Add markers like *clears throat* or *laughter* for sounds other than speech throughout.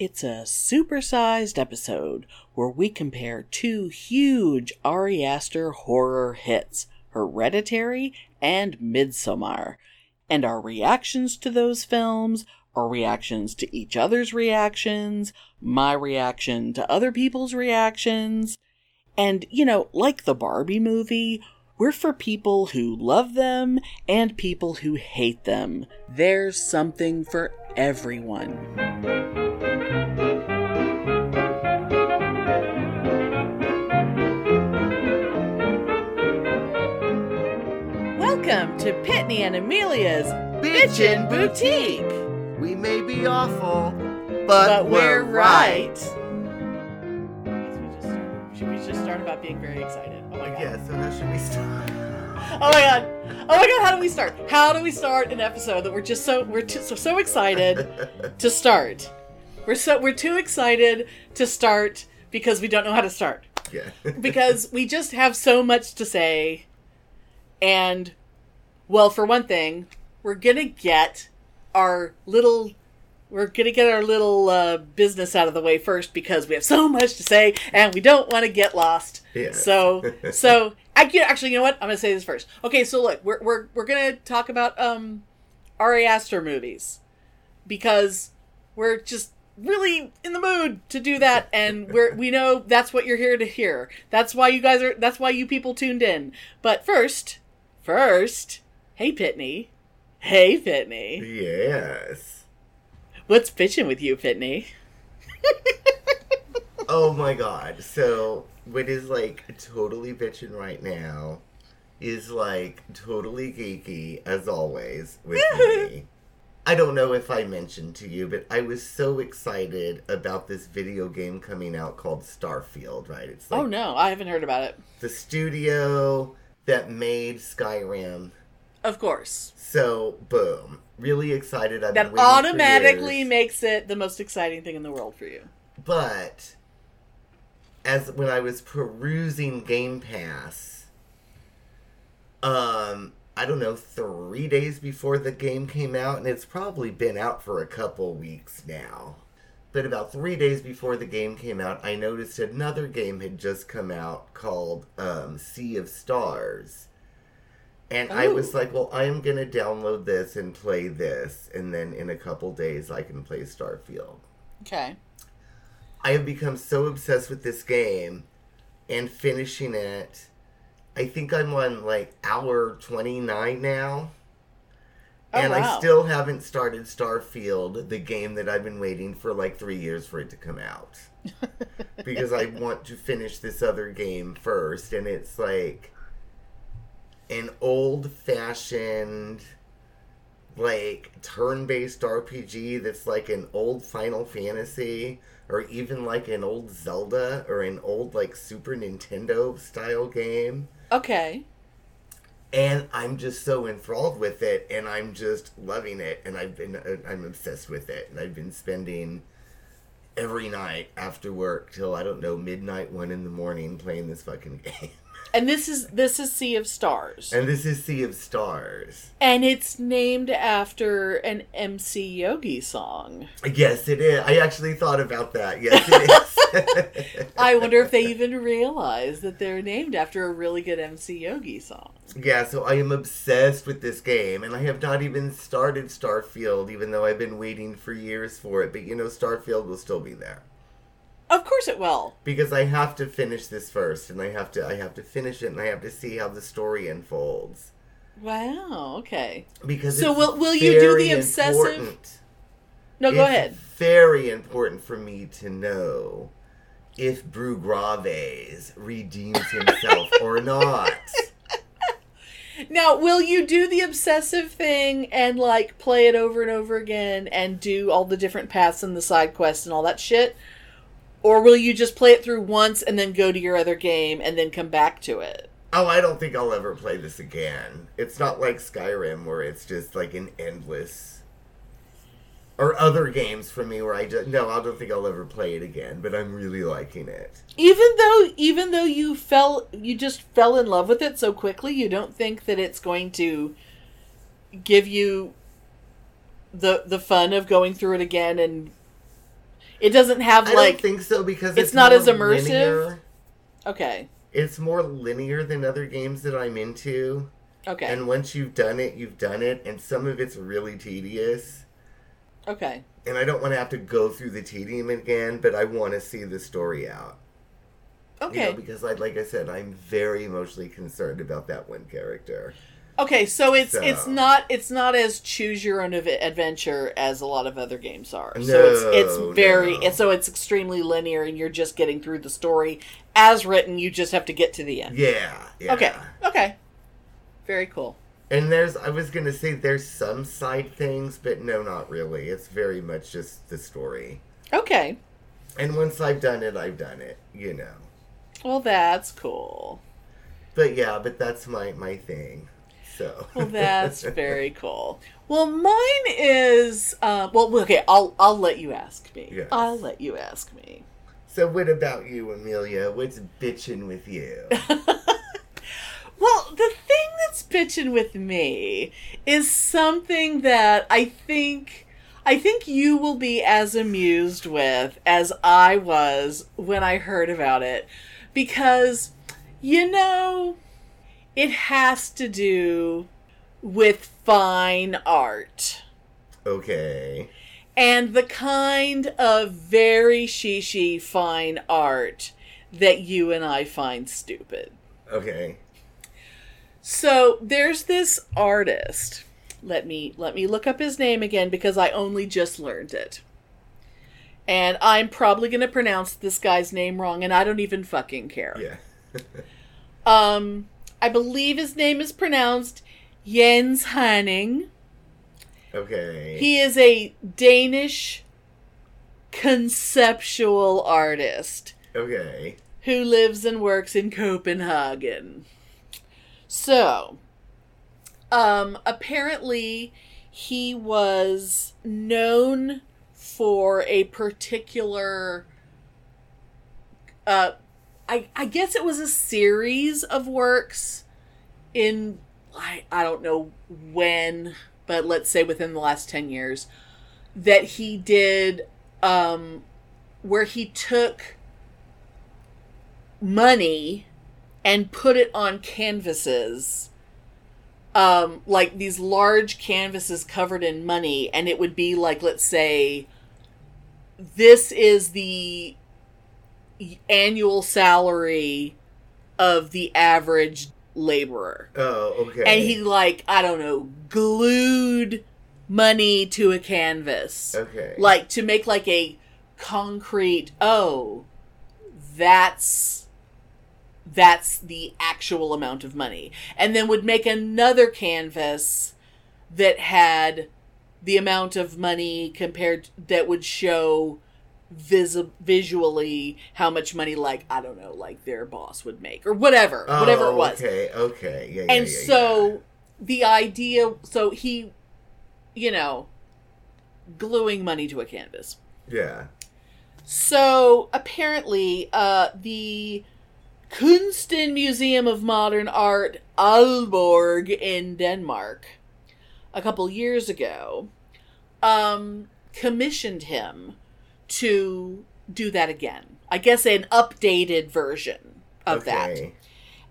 It's a supersized episode where we compare two huge Ari Aster horror hits, Hereditary and Midsommar, and our reactions to those films, our reactions to each other's reactions, my reaction to other people's reactions. And, you know, like the Barbie movie, we're for people who love them and people who hate them. There's something for everyone. To Pitney and Amelia's Bitchin' Boutique. We may be awful, but, But we're, we're right. Should we just start about being very excited? Oh my god. Yeah, so how should we start? Oh my god. Oh my god, how do we start? How do we start an episode that we're just so we're too, so, so excited *laughs* to start? We're so we're too excited to start because we don't know how to start. yeah. *laughs* Because we just have so much to say and well, for one thing, we're going to get our little we're gonna get our little uh, business out of the way first because we have so much to say and we don't want to get lost. Yeah. So, *laughs* so I, know, actually, you know what? I'm gonna say this first. Okay, so look, we're we're we're gonna talk about um, Ari Aster movies because we're just really in the mood to do that, and we're we know that's what you're here to hear. That's why you guys are. That's why you people tuned in. But first, first, hey Pitney, hey Pitney. yes. What's bitching with you, Pitney? *laughs* Oh my god. So, what is like totally bitching right now is like totally geeky, as always, with *laughs* me. I don't know if I mentioned to you, but I was so excited about this video game coming out called Starfield, right? It's oh, like oh no, I haven't heard about it. the studio that made Skyrim. Of course. So, boom. Really excited. I've That been waiting for automatically makes it the most exciting thing in the world for you. But as when I was perusing Game Pass, um, I don't know, three days before the game came out, and it's probably been out for a couple weeks now. But about three days before the game came out, I noticed another game had just come out called um, Sea of Stars. And I was oh. like, well, I'm going to download this and play this, and then in a couple days I can play Starfield. Okay. I have become so obsessed with this game and finishing it. I think I'm on like hour 29 now. Oh, and I still haven't started Starfield, the game that I've been waiting for like three years for it to come out. *laughs* because I want to finish this other game first. And it's like an old fashioned, like turn based RPG that's like an old Final Fantasy or even like an old Zelda or an old like Super Nintendo style game Okay. and I'm just so enthralled with it, and I'm just loving it, and I've been uh, I'm obsessed with it, and I've been spending every night after work till I don't know midnight, one in the morning playing this fucking *laughs* game. And this is this is Sea of Stars. And this is Sea of Stars. And it's named after an MC Yogi song. Yes, it is. I actually thought about that. Yes, it is. *laughs* I wonder if they even realize that they're named after a really good MC Yogi song. Yeah, so I am obsessed with this game, and I have not even started Starfield, even though I've been waiting for years for it. But you know, Starfield will still be there. Of course it will. because I have to finish this first, and I have to I have to finish it, and I have to see how the story unfolds. Wow, okay. Because So it's will- will you do the obsessive- important. No, go It's ahead. Very important for me to know if Brugaves redeems himself *laughs* or not. Now, will you do the obsessive thing and like play it over and over again and do all the different paths and the side quests and all that shit? Or will you just play it through once and then go to your other game and then come back to it? Oh, I don't think I'll ever play this again. It's not like Skyrim where it's just like an endless. Or other games for me where I just no, I don't think I'll ever play it again. But I'm really liking it. Even though even though you fell you just fell in love with it so quickly, you don't think that it's going to give you the the fun of going through it again and It doesn't have I like don't think so because it's it's, not as immersive? linear. okay, It's more linear than other games that I'm into. okay, And once you've done it, you've done it, and some of it's really tedious. okay, And I don't want to have to go through the tedium again, but I want to see the story out. okay. You know, because I, like I said, I'm very emotionally concerned about that one character. Okay, so it's So- it's not it's not as choose your own adventure as a lot of other games are. so No, it's it's very no. so it's extremely linear, and you're just getting through the story as written. You just have to get to the end. Yeah. yeah. Okay, okay, very cool. And there's, I was gonna say there's some side things, but no, not really. It's very much just the story. Okay, And once I've done it, I've done it. You know. well that's cool. But yeah, but that's my my thing. So. Well, that's *laughs* very cool. Well, mine is uh, well. Okay, I'll I'll let you ask me. Yes. I'll let you ask me. So what about you, Amelia? What's bitching with you? *laughs* Well, the thing that's bitching with me is something that I think I think you will be as amused with as I was when I heard about it because you know it has to do with fine art okay. and the kind of very shishi fine art that you and I find stupid. Okay. So there's this artist. Let me let me look up his name again because I only just learned it. And I'm probably going to pronounce this guy's name wrong and I don't even fucking care. Yeah. *laughs* Um I believe his name is pronounced Jens Haaning. Okay. He is a Danish conceptual artist okay. who lives and works in Copenhagen. So, um, apparently he was known for a particular, uh, I, I guess it was a series of works in, I, I don't know when, but let's say within the last 10 years, that he did, um, where he took money and put it on canvases um like these large canvases covered in money and it would be like let's say this is the annual salary of the average laborer Oh, okay. and he like i don't know glued money to a canvas Okay. like to make like a concrete oh that's that's the actual amount of money and then would make another canvas that had the amount of money compared that would show visi- visually how much money like i don't know like their boss would make or whatever Oh, whatever it was Okay. Okay. Yeah. yeah, and yeah, so the idea so he you know gluing money to a canvas Yeah. so apparently uh the kunsten museum of modern art Aalborg in denmark a couple years ago um commissioned him to do that again i guess an updated version of that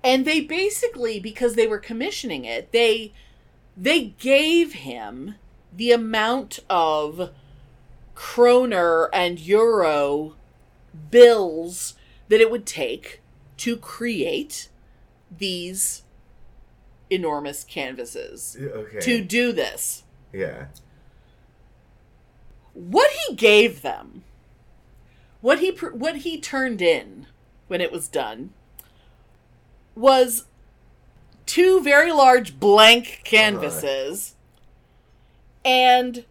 and they basically because they were commissioning it they they gave him the amount of kroner and euro bills that it would take to create these enormous canvases Okay. to do this Yeah. what he gave them what he pr- what he turned in when it was done was two very large blank canvases and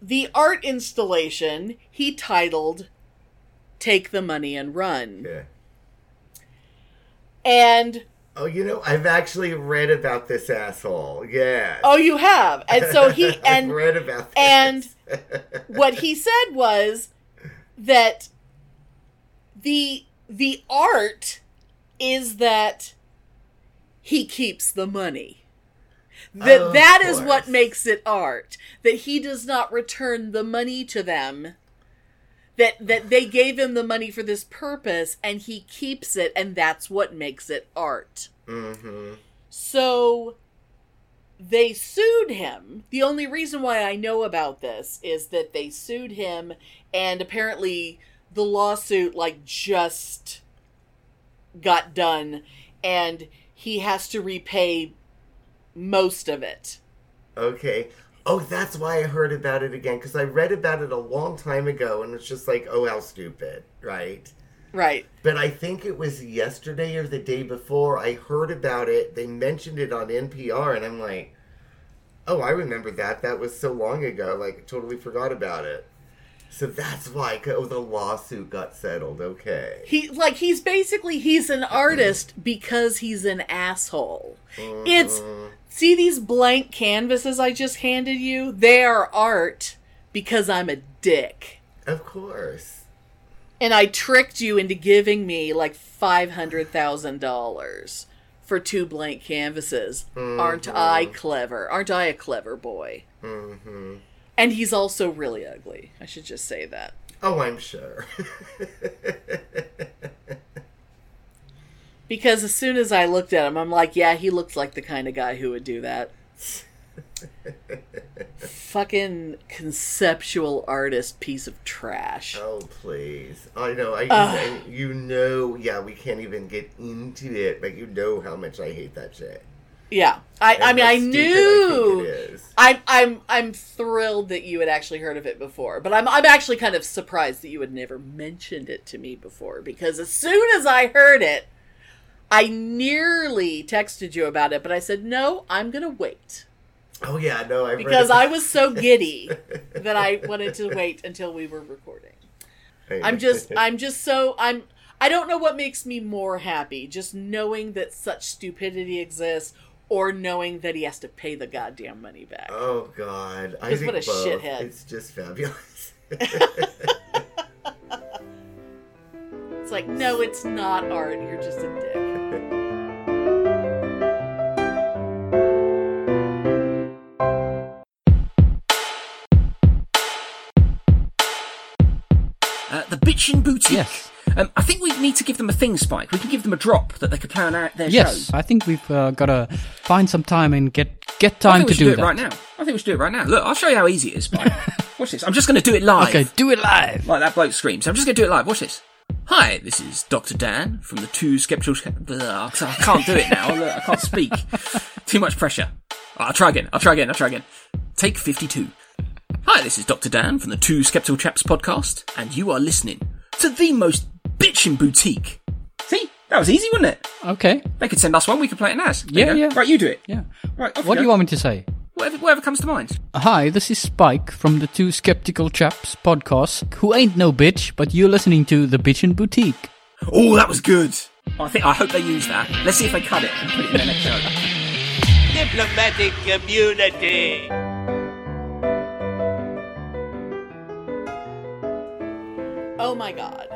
the art installation he titled take the money and run Yeah. and Oh, you know, I've actually read about this asshole. Yeah. oh you have and so he *laughs* and I've read about this. and *laughs* what he said was that the the art is that he keeps the money that that is what makes it art that he does not return the money to them that that they gave him the money for this purpose and he keeps it and that's what makes it art. Mm-hmm. So they sued him. The only reason why I know about this is that they sued him and apparently the lawsuit like just got done and he has to repay most of it. Okay. Oh, that's why I heard about it again because I read about it a long time ago and it's just like, oh, how stupid, right? Right. But I think it was yesterday or the day before I heard about it. They mentioned it on NPR and I'm like, oh, I remember that. That was so long ago. Like, totally forgot about it. So that's why oh the lawsuit got settled. Okay. He like he's basically he's an artist because he's an asshole. It's Mhm. see these blank canvases I just handed you? They are art because I'm a dick. Of course. And I tricked you into giving me like $500,000 for two blank canvases. Aren't I clever? Aren't I a clever boy? hmm And he's also really ugly. I should just say that. Oh, I'm sure. *laughs* Because as soon as I looked at him, I'm like, yeah, he looks like the kind of guy who would do that. *laughs* Fucking conceptual artist piece of trash. oh, please. I know. I, Ugh. I- you know. Yeah, we can't even get into it, but you know how much I hate that shit. Yeah. I, I mean, I knew. I think it is. I'm I'm I'm thrilled that you had actually heard of it before, but I'm I'm actually kind of surprised that you had never mentioned it to me before because as soon as I heard it, I nearly texted you about it, but I said no, I'm gonna wait Oh yeah, no, I because I was so giddy *laughs* that I wanted to wait until we were recording. I'm just *laughs* I'm just so I'm I don't know what makes me more happy, just knowing that such stupidity exists or knowing that he has to pay the goddamn money back. Oh God, I 'Cause think what a both. shithead. It's just fabulous. *laughs* It's like, no, it's not art. You're just a dick. Uh, the Bitchin' Boutique. Yes. Um, I think we need to give them a thing, Spike. We can give them a drop that they could plan out their Yes, show. I think we've uh, got to find some time and get get I time think we to should do, do, that. it right now. I think we should do it right now. Look, I'll show you how easy it is, Spike. *laughs* Watch this. I'm just going to do it live. Okay, do it live. Like that bloke screams. I'm just going to do it live. Watch this. Hi, this is Dr. Dan from the Two Skeptical... Blah, I can't do it now. Look, I can't speak. *laughs* Too much pressure. I'll try again. I'll try again. I'll try again. Take 52. Hi, this is Dr. Dan from the Two Skeptical Chaps podcast, and you are listening to the most bitchin' boutique. See? That was easy, wasn't it? Okay, They could send us one, we could play it as. There Yeah, go. yeah. Right, you do it. yeah. Right, off What you do you want me to say? Whatever, whatever comes to mind. Hi, this is Spike from the Two Skeptical Chaps podcast, who ain't no bitch, but you're listening to the Bitchin' Boutique. Oh, that was good. I think I hope they use that. Let's see if they cut it and put it in their next show. diplomatic community. Oh my god.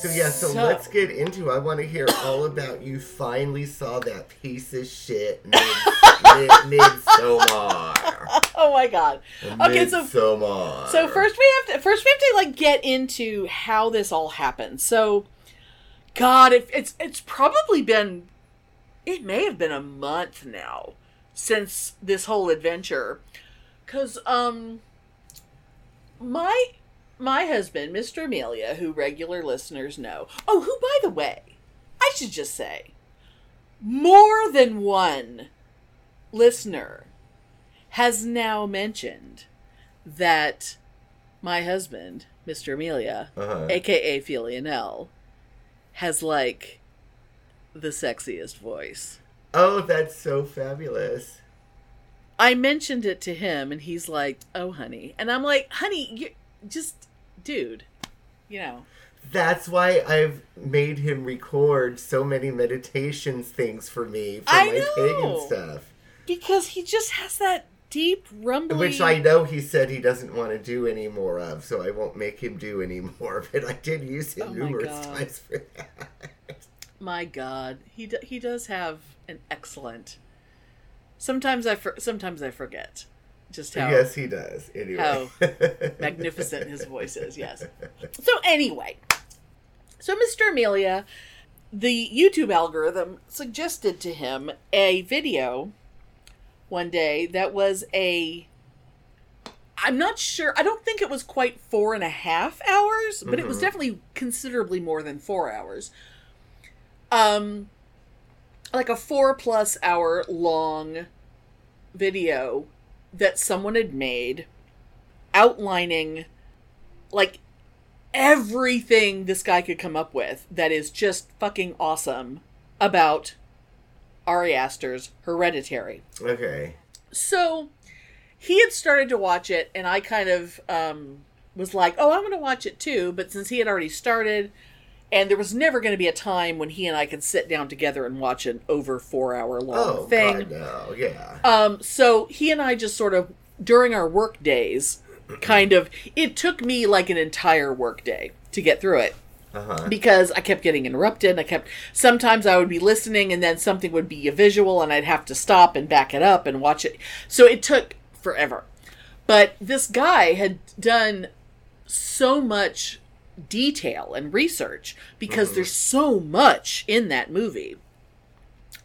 So yeah, so, So- let's get into. I want to hear all about you. Finally saw that piece of shit mid, mid, Midsommar. *laughs* Oh my god. Okay, so Midsommar. so first we have to first we have to like get into how this all happened. So god, it, it's it's probably been it may have been a month now since this whole adventure cuz um my my husband, Mr. Amelia, who regular listeners know. Oh, who by the way, I should just say more than one listener has now mentioned that my husband, Mr. Amelia, Uh-huh. aka Felionel, has like the sexiest voice. Oh, that's so fabulous. I mentioned it to him and he's like, "Oh, honey." And I'm like, "Honey, you just dude, you know." That's why I've made him record so many meditations things for me for I my know. pagan stuff. Because he just has that deep rumbling Which I know he said he doesn't want to do any more of, so I won't make him do any more. But I did use him Oh numerous God. times for that. My God, he do, he does have an excellent. Sometimes I for, sometimes I forget just how Yes, he does. Anyway. how *laughs* magnificent his voice is. Yes. So anyway, so Mr. Amelia, the YouTube algorithm suggested to him a video one day that was a. I'm not sure. I don't think it was quite four and a half hours, but it was definitely considerably more than four hours. Um, like a four plus hour long video that someone had made outlining like everything this guy could come up with that is just fucking awesome about Ari Aster's Hereditary. okay. So he had started to watch it, and I kind of um, was like, "Oh, I'm going to watch it too." But since he had already started, and there was never going to be a time when he and I could sit down together and watch an over four hour long Oh, thing. God, no. Yeah. Um, so he and I just sort of during our work days, kind of. It took me like an entire work day to get through it Uh-huh. because I kept getting interrupted. I kept sometimes I would be listening and then something would be a visual and I'd have to stop and back it up and watch it. So it took forever. But this guy had done so much detail and research because there's so much in that movie.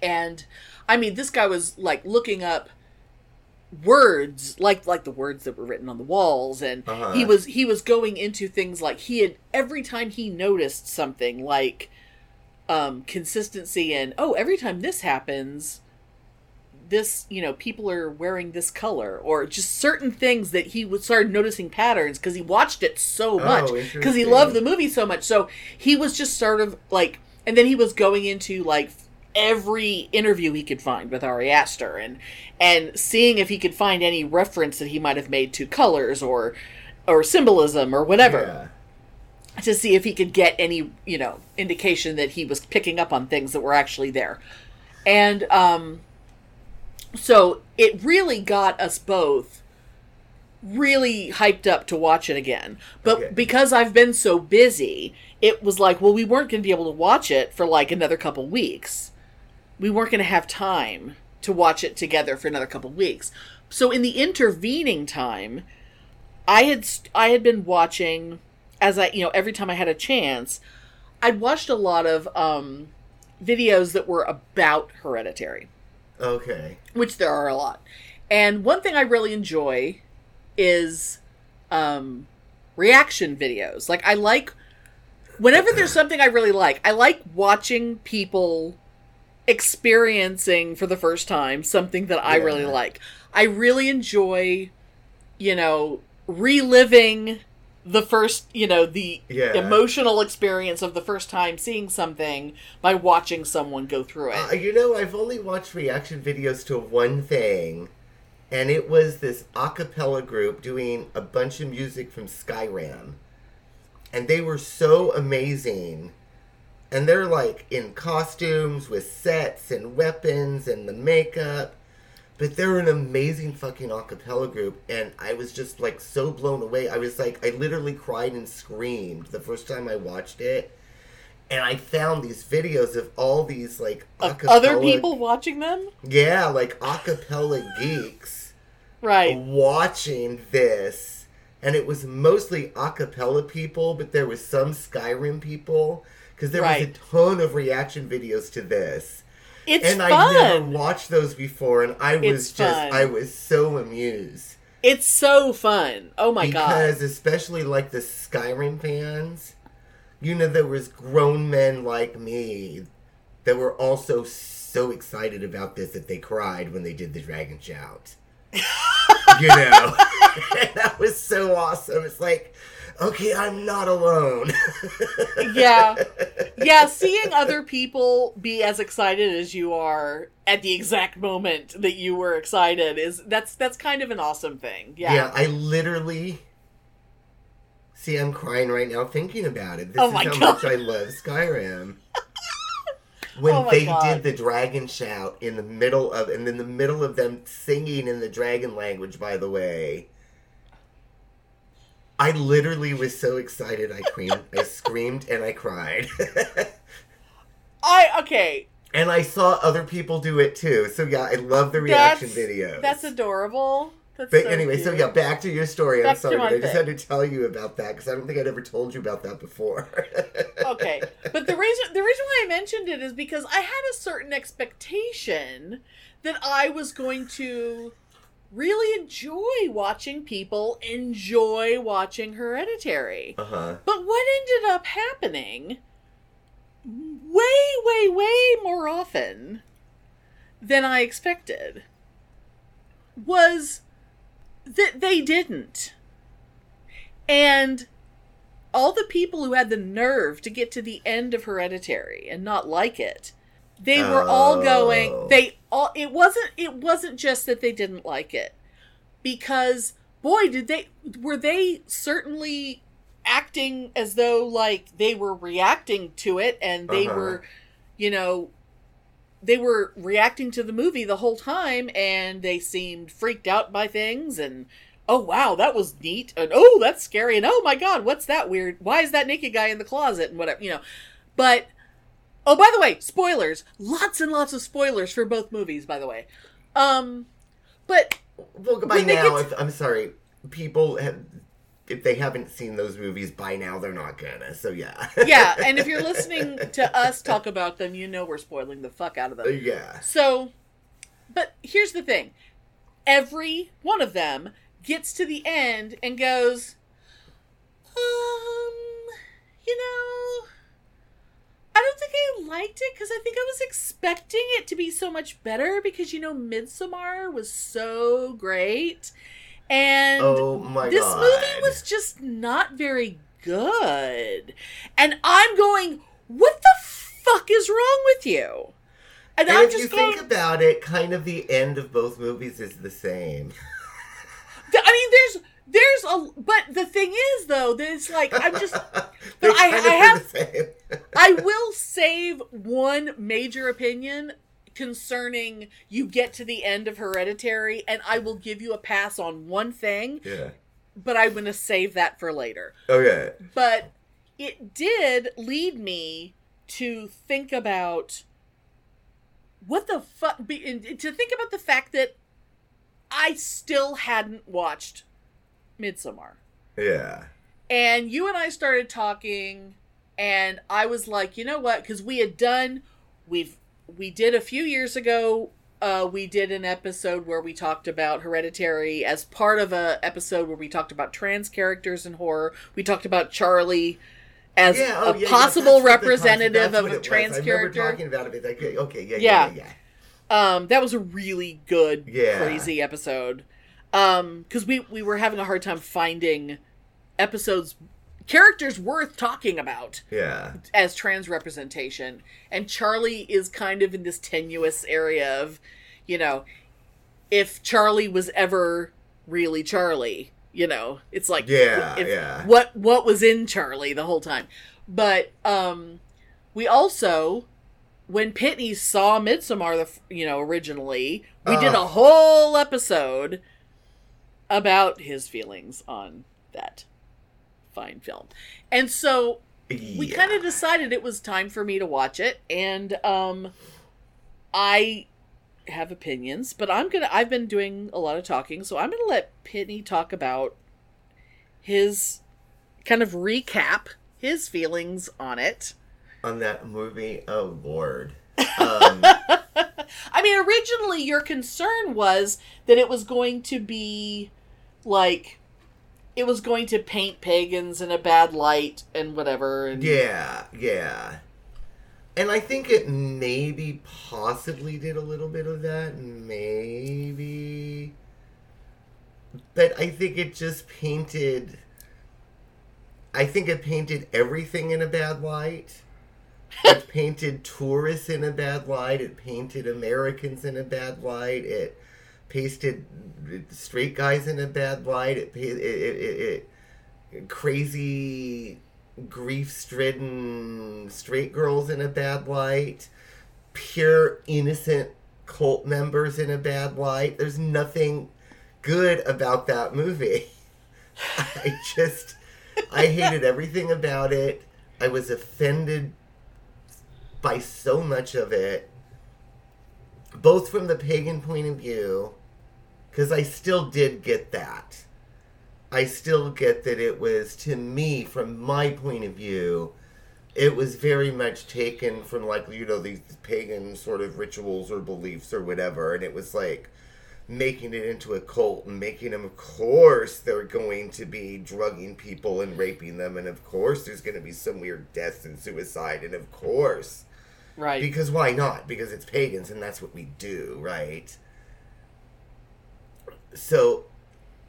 And I mean this guy was like looking up words like like the words that were written on the walls and Uh-huh. he was he was going into things like he had every time he noticed something like um consistency and oh every time this happens this you know people are wearing this color or just certain things that he would start noticing patterns because he watched it so much because he loved the movie so much. So he was just sort of like and then he was going into like every interview he could find with Ari Aster and and seeing if he could find any reference that he might have made to colors or or symbolism or whatever Yeah. to see if he could get any you know indication that he was picking up on things that were actually there. And um so it really got us both really hyped up to watch it again. But Okay. because i've been so busy it was like well we weren't going to be able to watch it for like another couple weeks. We weren't going to have time to watch it together for another couple weeks. So in the intervening time I had I had been watching as I you know every time I had a chance, I'd watched a lot of um, videos that were about Hereditary, Okay. which there are a lot. And one thing I really enjoy is um, reaction videos. Like I like whenever there's *clears throat* something I really like, I like watching people experiencing for the first time something that I really like. I really enjoy, you know, reliving the first, you know, the Yeah. emotional experience of the first time seeing something by watching someone go through it. Uh, you know, I've only watched reaction videos to one thing, and it was this a cappella group doing a bunch of music from Skyrim. And they were so amazing. And they're like in costumes with sets and weapons and the makeup. But they're an amazing fucking a cappella group. And I was just like so blown away. I was like, I literally cried and screamed the first time I watched it. And I found these videos of all these like acapella- other people watching them? yeah, like acapella geeks Right. watching this, and it was mostly acapella people, but there was some Skyrim people because there was a ton of reaction videos to this, It's and fun. I never watched those before, and I was It's just fun. I was so amused It's so fun. Oh my god. because especially like the Skyrim fans, you know, there was grown men like me that were also so excited about this that they cried when they did the dragon shout. *laughs* you know, *laughs* that was so awesome. It's like, okay, I'm not alone. *laughs* yeah. Yeah, seeing other people be as excited as you are at the exact moment that you were excited is that's that's kind of an awesome thing. Yeah. yeah, I literally. See, I'm crying right now thinking about it. This Oh is my how God. much I love Skyrim. *laughs* When Oh they God. did the dragon shout in the middle of, and in the middle of them singing in the dragon language, by the way, I literally was so excited. I screamed, I screamed, and I cried. *laughs* I okay. and I saw other people do it too. So yeah, I love the reaction That's videos. that's adorable. That's But so anyway, so yeah, back to your story. I'm sorry, I just thing. had to tell you about that because I don't think I'd ever told you about that before. *laughs* okay but the reason the reason why i mentioned it is because i had a certain expectation that i was going to really enjoy watching people enjoy watching hereditary Uh huh. but what ended up happening way way way more often than i expected was that they didn't and all the people who had the nerve to get to the end of hereditary and not like it they were all Oh. going they all it wasn't it wasn't just that they didn't like it because boy did they were they certainly acting as though like they were reacting to it and they Uh-huh. were you know they were reacting to the movie the whole time and they seemed freaked out by things and oh wow that was neat and oh that's scary and oh my god what's that weird why is that naked guy in the closet and whatever you know but oh by the way spoilers lots and lots of spoilers for both movies by the way um but Well, by now, I'm sorry, people have, if they haven't seen those movies by now, they're not gonna. So yeah. *laughs* yeah *laughs* and if you're listening to us talk about them you know we're spoiling the fuck out of them yeah. So, but here's the thing every one of them gets to the end and goes, um, you know, I don't think I liked it because I think I was expecting it to be so much better because, you know, Midsommar was so great. And Oh my this god. movie was just not very good. And I'm going, what the fuck is wrong with you? And, And I'm if just you going, think about it, kind of the end of both movies is the same. *laughs* I mean, there's there's a but the thing is though that it's like I'm just *laughs* but I, I have. *laughs* I will save one major opinion concerning you get to the end of Hereditary and I will give you a pass on one thing, yeah. but I'm going to save that for later. Okay. But it did lead me to think about what the fuck to think about the fact that I still hadn't watched Midsommar. Yeah. And you and I started talking and I was like, "You know what? Cuz we had done we've we did a few years ago uh we did an episode where we talked about hereditary as part of a episode where we talked about trans characters in horror. We talked about Charlie as Yeah, oh, a yeah, yeah, possible concept- representative of a was. trans I character. talking about it. Like, okay, yeah, Yeah. yeah, yeah, yeah. Um, that was a really good, Yeah. crazy episode. Um, because we we were having a hard time finding episodes, characters worth talking about Yeah. as trans representation, and Charlie is kind of in this tenuous area of, you know, if Charlie was ever really Charlie, you know, it's like Yeah, if- yeah. what what was in Charlie the whole time, but um, we also when Pitney saw Midsommar, the you know originally, we did a whole episode about his feelings on that fine film, and so we kind of decided it was time for me to watch it, and um, I have opinions, but I'm gonna. I've been doing a lot of talking, so I'm gonna let Pitney talk about his kind of recap his feelings on it. on that movie. Oh lord. *laughs* Um, I mean, originally your concern was that it was going to be like it was going to paint pagans in a bad light and whatever. And yeah, yeah. And I think it maybe possibly did a little bit of that, maybe. But I think it just painted. I think it painted everything in a bad light. It painted tourists in a bad light. It painted Americans in a bad light. It pasted straight guys in a bad light. It, it, it, it, crazy grief-stricken straight girls in a bad light. Pure innocent cult members in a bad light. There's nothing good about that movie. *laughs* I just I hated everything about it. I was offended by so much of it, both from the pagan point of view, because I still did get that. I still get that it was to me, from my point of view, it was very much taken from like you know these pagan sort of rituals or beliefs or whatever, and it was like making it into a cult and making them of course they're going to be drugging people and raping them and of course there's going to be some weird deaths and suicide and of course Right. because why not? Because it's pagans and that's what we do right? So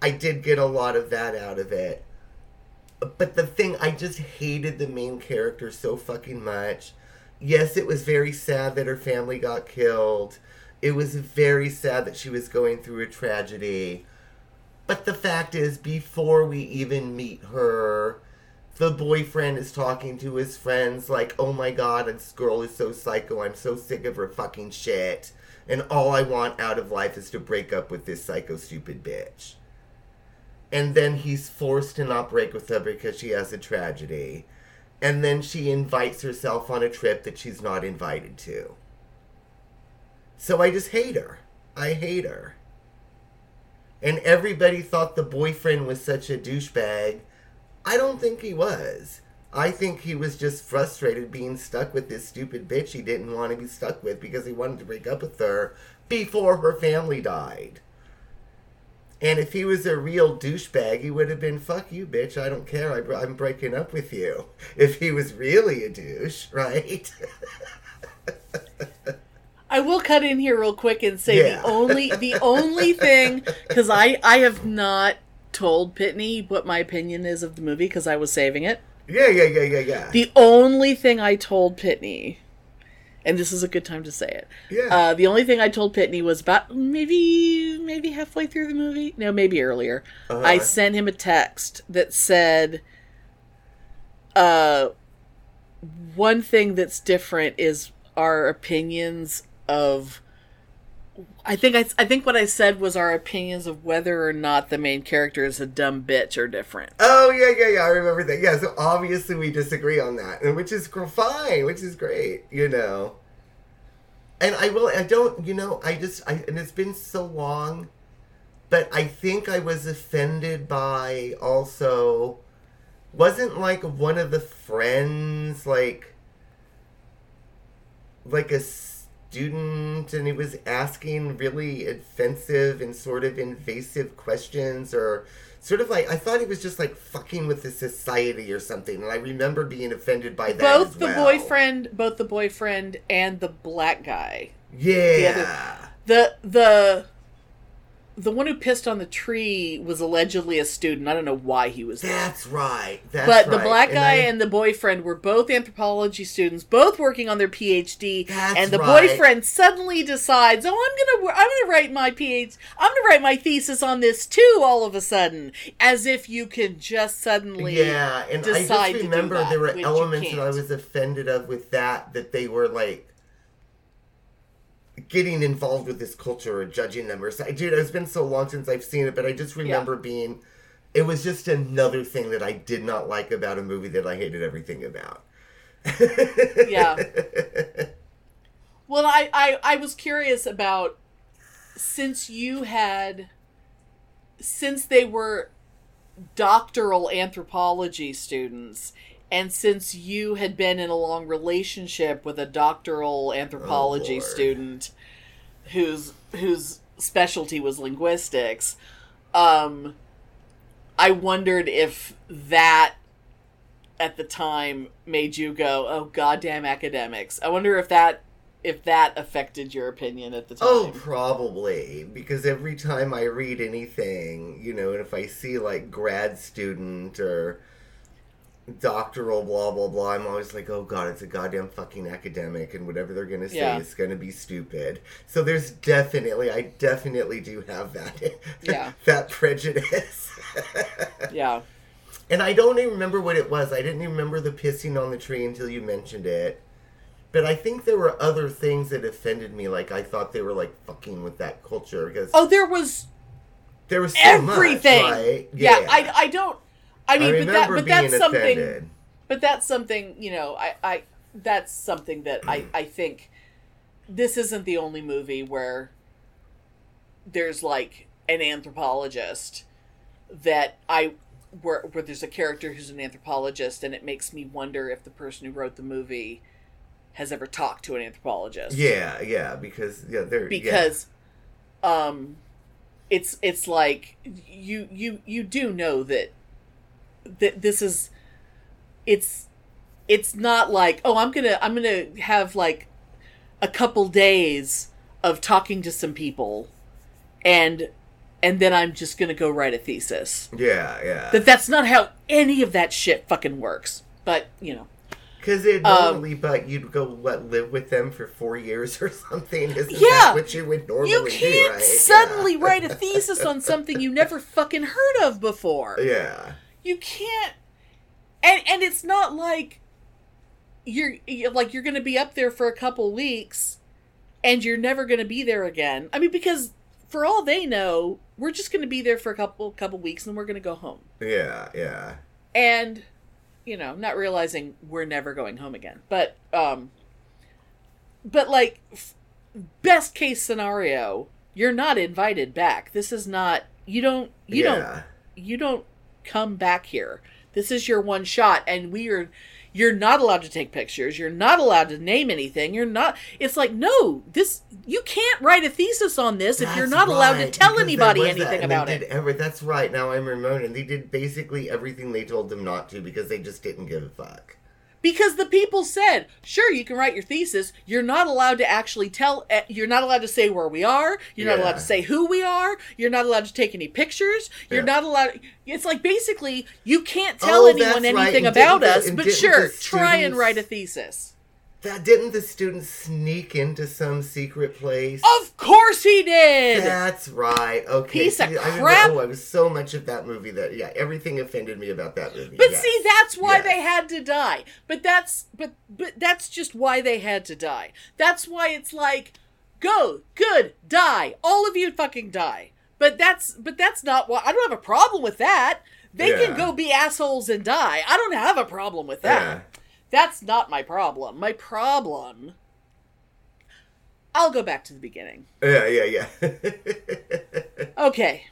i did get a lot of that out of it. But the thing i just hated the main character so fucking much. Yes it was very sad that her family got killed. It was very sad that she was going through a tragedy. But the fact is before we even meet her the boyfriend is talking to his friends like, "Oh my god, this girl is so psycho. I'm so sick of her fucking shit, and all I want out of life is to break up with this psycho stupid bitch." And then he's forced to not break with her because she has a tragedy. And then she invites herself on a trip that she's not invited to. So I just hate her. I hate her. And everybody thought the boyfriend was such a douchebag. I don't think he was. I think he was just frustrated being stuck with this stupid bitch he didn't want to be stuck with because he wanted to break up with her before her family died. And if he was a real douchebag, he would have been, fuck you, bitch, I don't care, I, I'm breaking up with you. *laughs* If he was really a douche, *laughs* right? *laughs* I will cut in here real quick and say Yeah. the only the only thing because I I have not told Pitney what my opinion is of the movie because I was saving it. yeah, yeah, yeah, yeah, yeah. The only thing I told Pitney, and this is a good time to say it. Yeah. Uh, the only thing I told Pitney was about maybe maybe halfway through the movie. No, maybe earlier. Uh-huh. I sent him a text that said, "Uh, one thing that's different is our opinions of." I think I, I think what I said was our opinions of whether or not the main character is a dumb bitch are different. Oh yeah, yeah, yeah. I remember that. Yeah, so obviously we disagree on that, and which is fine, which is great, you know. And I will. I don't. You know. I just. I and it's been so long, but I think I was offended by also. Wasn't like one of the friends like. Like a student, and he was asking really offensive and sort of invasive questions, or sort of like I thought he was just like fucking with the society or something, and I remember being offended by that. both the well. boyfriend both the boyfriend and the black guy Yeah. the the the one who pissed on the tree was allegedly a student i don't know why he was there That's right. That's but the right. black guy I- and the boyfriend were both anthropology students both working on their phd That's and the right. boyfriend suddenly decides oh i'm gonna i'm gonna write my phd i'm gonna write my thesis on this too all of a sudden as if you can just suddenly yeah, and I just remember that, there were elements that I was offended of with that that they were like getting involved with this culture or judging them or so. Dude, it's been so long since I've seen it, but I just remember being. It was just another thing that I did not like about a movie that I hated everything about. *laughs* yeah. Well, I, I I was curious about since you had since they were doctoral anthropology students and since you had been in a long relationship with a doctoral anthropology Oh, student whose whose specialty was linguistics um I wondered if that at the time made you go, "Oh goddamn academics." I wonder if that if that affected your opinion at the time. Oh, probably. Because every time I read anything, you know, and if I see like grad student or doctoral blah blah blah, I'm always like, oh god, it's a goddamn fucking academic, and whatever they're gonna say Yeah. is gonna be stupid. So there's definitely, I definitely do have that, *laughs* Yeah. that prejudice. *laughs* yeah. And I don't even remember what it was. I didn't even remember the pissing on the tree until you mentioned it. But I think there were other things that offended me. Like I thought they were like fucking with that culture because Oh, there was there was so everything. much, right? Yeah, I, I don't. I mean, I but that but that's something. offended. But that's something you know. I I that's something that I I think this isn't the only movie where there's like an anthropologist that I where where there's a character who's an anthropologist and it makes me wonder if the person who wrote the movie has ever talked to an anthropologist. Yeah, yeah, because yeah, they're Because um it's it's like you you you do know that that this is it's it's not like oh i'm gonna i'm gonna have like a couple days of talking to some people and and then i'm just gonna go write a thesis yeah, yeah, that that's not how any of that shit fucking works but you know Because it Um, normally, but you'd go what live with them for four years *laughs* or something. Isn't Yeah. that what you would normally you can't Right? suddenly Yeah. write a thesis on *laughs* something you never fucking heard of before Yeah, you can't and and it's not like you're, you're like you're gonna be up there for a couple weeks and you're never gonna be there again. I mean because for all they know we're just gonna be there for a couple couple weeks and we're gonna go home. Yeah, yeah. and you know not realizing we're never going home again. But um but like f- best case scenario you're not invited back. This is not you don't you don't you don't come back here. This is your one shot, and we are. You're not allowed to take pictures. You're not allowed to name anything. You're not. It's like no, this you can't write a thesis on this if you're That's not allowed to tell anybody anything about it. Every, that's right. Now I'm remembering. They did basically everything they told them not to because they just didn't give a fuck. Because the people said, "Sure, you can write your thesis. You're not allowed to actually tell. eh, You're not allowed to say where we are. You're not allowed to say who we are. You're not allowed to take any pictures. You're Yeah. not allowed. It's like basically you can't tell Oh, anyone that's right, anything about us. But sure, the try and write a thesis. That didn't the students sneak into some secret place? Of course he did. That's right. Okay. Piece of I remember- crap. oh, I was so much of that movie that yeah, everything offended me about that movie. But yes. see, that's why Yes. they had to die. But that's but but that's just why they had to die. That's why it's like, go, good, die. All of you fucking die. But that's but that's not why I don't have a problem with that. They Yeah. can go be assholes and die. I don't have a problem with that. That's not my problem. My problem I'll go back to the beginning. Yeah, yeah, yeah. *laughs* Okay.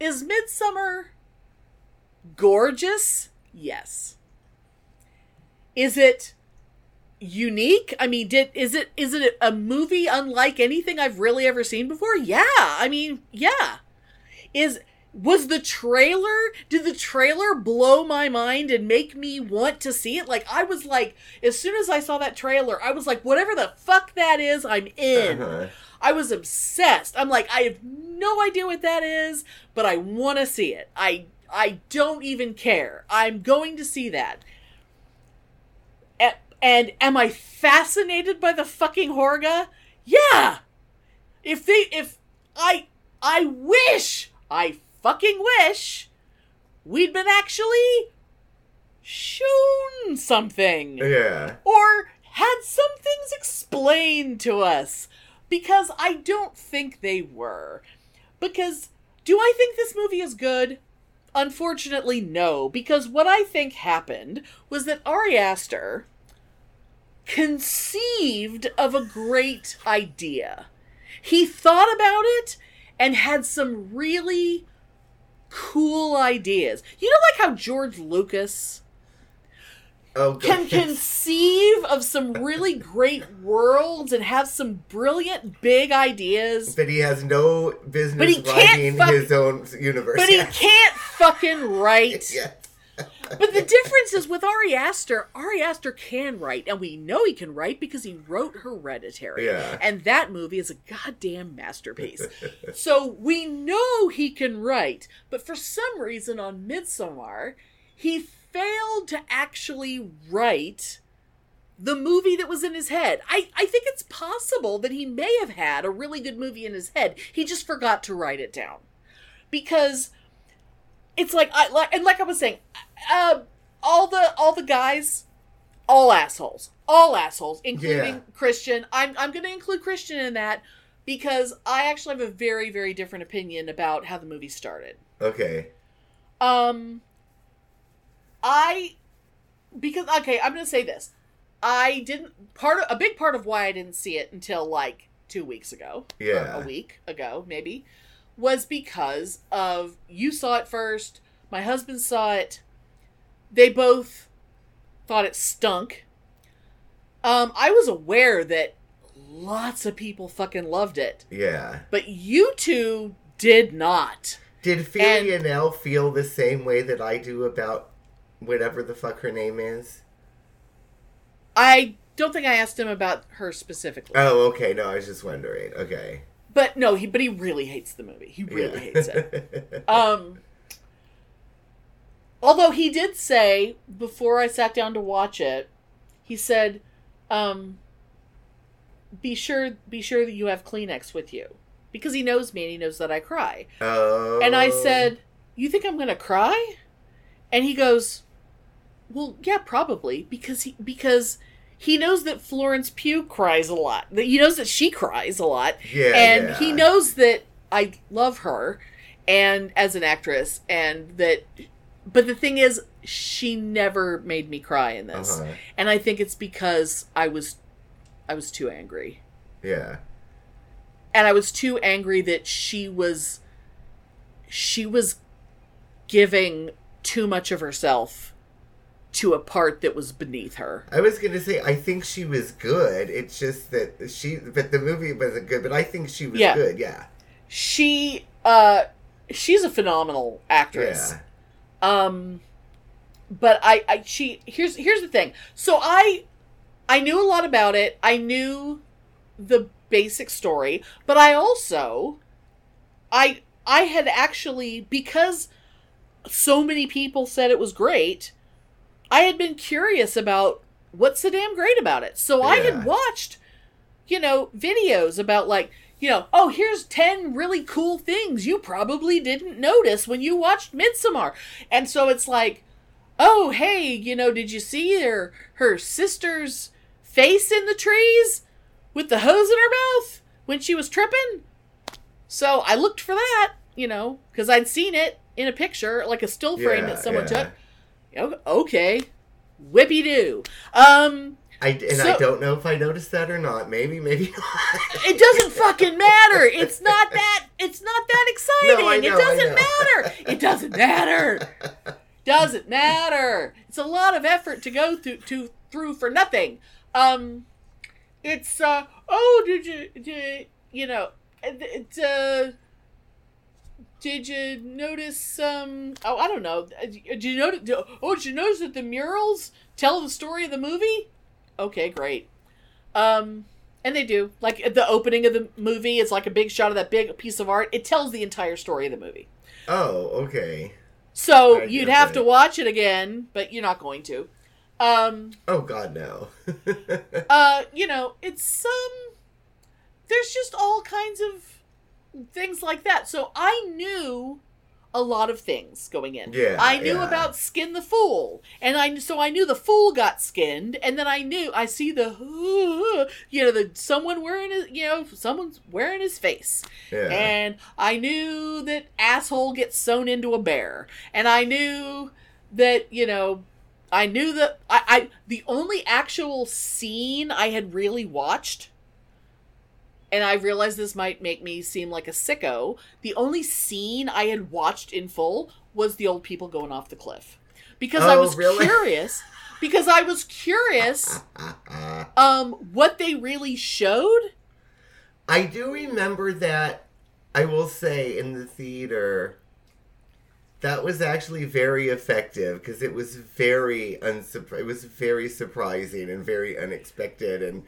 Is Midsommar gorgeous? Yes. Is it unique? I mean, did is it is it a movie unlike anything I've really ever seen before? Yeah. I mean, yeah. Is was the trailer did the trailer blow my mind and make me want to see it like i was like as soon as i saw that trailer i was like whatever the fuck that is i'm in Uh-huh. I was obsessed. I'm like, I have no idea what that is, but I want to see it. I I don't even care. I'm going to see that. A- And am I fascinated by the fucking Hårga? Yeah. If they if I I wish, I fucking wish we'd been actually shown something yeah. or had some things explained to us because I don't think they were. Because do I think this movie is good? Unfortunately, no. Because what I think happened was that Ari Aster conceived of a great idea. He thought about it and had some really cool ideas. You know, like how George Lucas Oh, can conceive of some really great worlds and have some brilliant big ideas, But he has no business But he can't fuck- his own universe. but he can't fucking write. *laughs* Yes. But the difference is with Ari Aster, Ari Aster can write, and we know he can write because he wrote Hereditary. Yeah. And that movie is a goddamn masterpiece. so we know he can write, but for some reason on Midsommar, he failed to actually write the movie that was in his head. I, I think it's possible that he may have had a really good movie in his head. He just forgot to write it down. Because it's like I like and like I was saying, uh, all the all the guys, all assholes, all assholes, including Yeah. Christian. I'm I'm going to include Christian in that because I actually have a very very different opinion about how the movie started. Okay. Um, I because okay, I'm going to say this. I didn't part of a big part of why I didn't see it until like two weeks ago, Yeah. a week ago maybe, was because of you saw it first, my husband saw it. They both thought it stunk. Um, I was aware that lots of people fucking loved it, Yeah. but you two did not. Did Fiona Nell feel the same way that I do about whatever the fuck her name is? I don't think I asked him about her specifically. Oh, okay. No, I was just wondering. Okay. But no, he but he really hates the movie. He really Yeah. hates it. *laughs* Um although he did say before I sat down to watch it, he said, um be sure be sure that you have Kleenex with you. Because he knows me and he knows that I cry. oh. And I said, "You think I'm going to cry?" And he goes, "Well, yeah, probably because he because he knows that Florence Pugh cries a lot. That he knows that she cries a lot, Yeah, and yeah. he knows that I love her and as an actress, and that. But the thing is, she never made me cry in this, Uh-huh. and I think it's because I was, I was too angry Yeah. and I was too angry that she was she was giving too much of herself to a part that was beneath her. I was gonna say I think she was good. It's just that she, but the movie wasn't good. But I think she was Yeah. good. Yeah. She uh she's a phenomenal actress. Yeah. Um but I I she here's here's the thing. So I I knew a lot about it. I knew the basic story, but I also I I had actually because so many people said it was great, I had been curious about what's so damn great about it. So I had watched you know, videos about like, you know, oh, here's 10 really cool things you probably didn't notice when you watched Midsommar. And so it's like, oh, hey, you know, did you see her her sister's face in the trees with the hose in her mouth when she was tripping? So I looked for that, you know, because I'd seen it in a picture, like a still frame Yeah, that someone yeah. took. Okay, whippy do. Um, I and So- I don't know if I noticed that or not. Maybe, maybe *laughs* not. it doesn't fucking matter. It's not that. It's not that *laughs* exciting. No, know, it doesn't matter. It doesn't matter. *laughs* Doesn't matter. It's a lot of effort to go through to through for nothing. Um, it's uh oh did you did, you know it, it, uh did you notice um oh I don't know did you notice oh did you notice that the murals tell the story of the movie? Okay, great. Um, and they do. Like at the opening of the movie, it's like a big shot of that big piece of art. It tells the entire story of the movie. oh, okay. So I you'd have to watch it again, but you're not going to. Um, Oh God, no. *laughs* uh, you know, it's um, there's just all kinds of things like that. So I knew a lot of things going in. Yeah, I knew yeah. about Skin the Fool, and I so I knew the fool got skinned, and then I knew I see the *laughs* you know the someone wearing his you know someone's wearing his face, yeah. and I knew that asshole gets sewn into a bear, and I knew that you know. I knew that I, I the only actual scene I had really watched and I realized this might make me seem like a sicko. The only scene I had watched in full was the old people going off the cliff. Because I Oh, was really? curious. Because I was curious um what they really showed. I do remember that. I will say in the theater, that was actually very effective because it was very unsupr- It was very surprising and very unexpected. And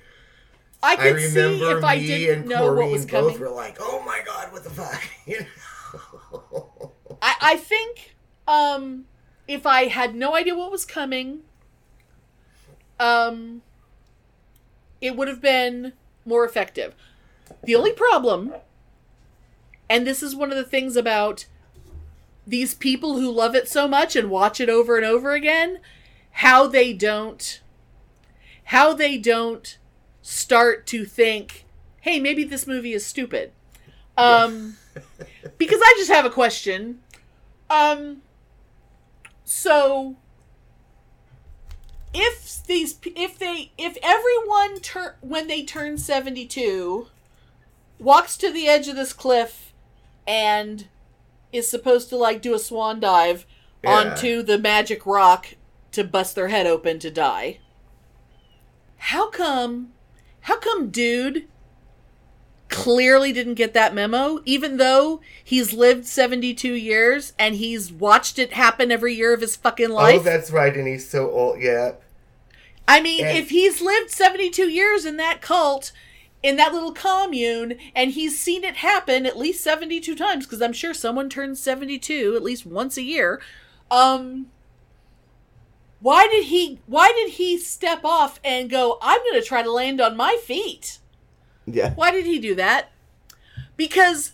I I could see if I didn't know what was coming. both were like, "Oh my god, what the fuck?" *laughs* You know? I, I think um if I had no idea what was coming, um it would have been more effective. The only problem, and this is one of the things about these people who love it so much and watch it over and over again, how they don't how they don't start to think, hey, maybe this movie is stupid. Um *laughs* because I just have a question. Um so if these if they if everyone turn when they turn 72 walks to the edge of this cliff and is supposed to like do a swan dive Yeah. onto the magic rock to bust their head open to die. How come how come dude clearly didn't get that memo even though he's lived 72 years and he's watched it happen every year of his fucking life? Oh, that's right, and he's so old. Yeah. I mean, And- if he's lived 72 years in that cult, in that little commune, and he's seen it happen at least 72 times, because I'm sure someone turns 72 at least once a year, um, why did he, why did he step off and go, I'm going to try to land on my feet? Yeah. Why did he do that? Because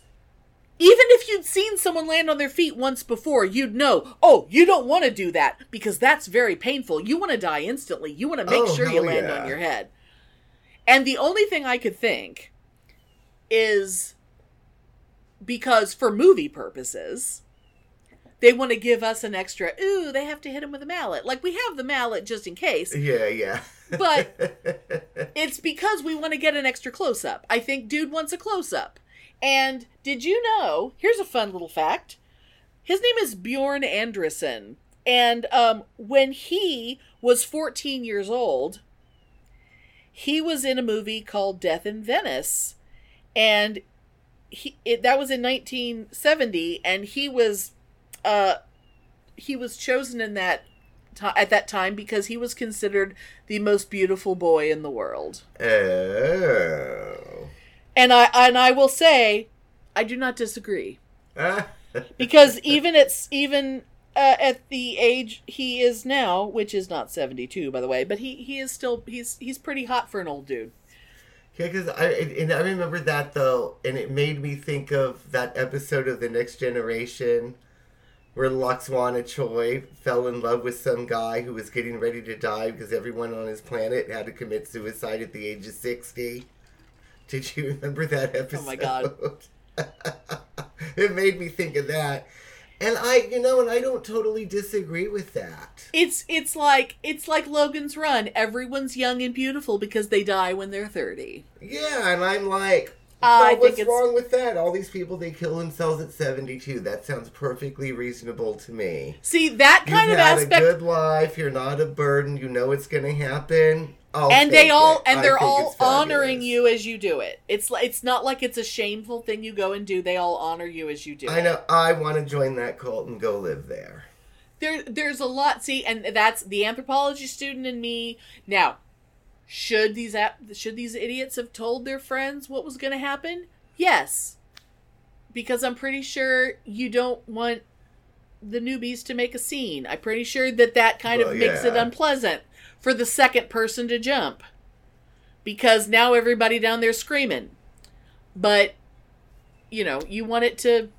even if you'd seen someone land on their feet once before, you'd know, oh, you don't want to do that because that's very painful. You want to die instantly. You want to make Oh, sure you land yeah. on your head. And the only thing I could think is because for movie purposes, they want to give us an extra, ooh, they have to hit him with a mallet. Like we have the mallet just in case. Yeah, yeah. But *laughs* it's because we want to get an extra close up. I think dude wants a close up. And did you know? Here's a fun little fact. His name is Bjorn Andresen. And um, when he was 14 years old, he was in a movie called Death in Venice. And he it, that was in 1970 and he was uh he was chosen in that ti at that time because he was considered the most beautiful boy in the world. oh. And I and I will say, I do not disagree *laughs* because even it's even uh, at the age he is now, which is not seventy two by the way, but he he is still he's he's pretty hot for an old dude. Yeah, because I and I remember that though, and it made me think of that episode of The Next Generation where Lwaxana Troi fell in love with some guy who was getting ready to die because everyone on his planet had to commit suicide at the age of sixty. Did you remember that episode? Oh my God. *laughs* it made me think of that. And I, you know, and I don't totally disagree with that. It's it's like it's like Logan's Run. Everyone's young and beautiful because they die when they're thirty. Yeah, and I'm like, I well, what's wrong with that? All these people they kill themselves at 72. That sounds perfectly reasonable to me. See that You've kind of had aspect, a good life. You're not a burden. You know it's going to happen. I'll and they all it. and they're all honoring you as you do it. It's like it's not like it's a shameful thing you go and do. They all honor you as you do. I it. know. I want to join that cult and go live there. there there's a lot see and that's the anthropology student in me now should these ap- should these idiots have told their friends what was going to happen yes because i'm pretty sure you don't want the newbies to make a scene i'm pretty sure that that kind Well, of makes it unpleasant for the second person to jump because now everybody down there screaming but you know you want it to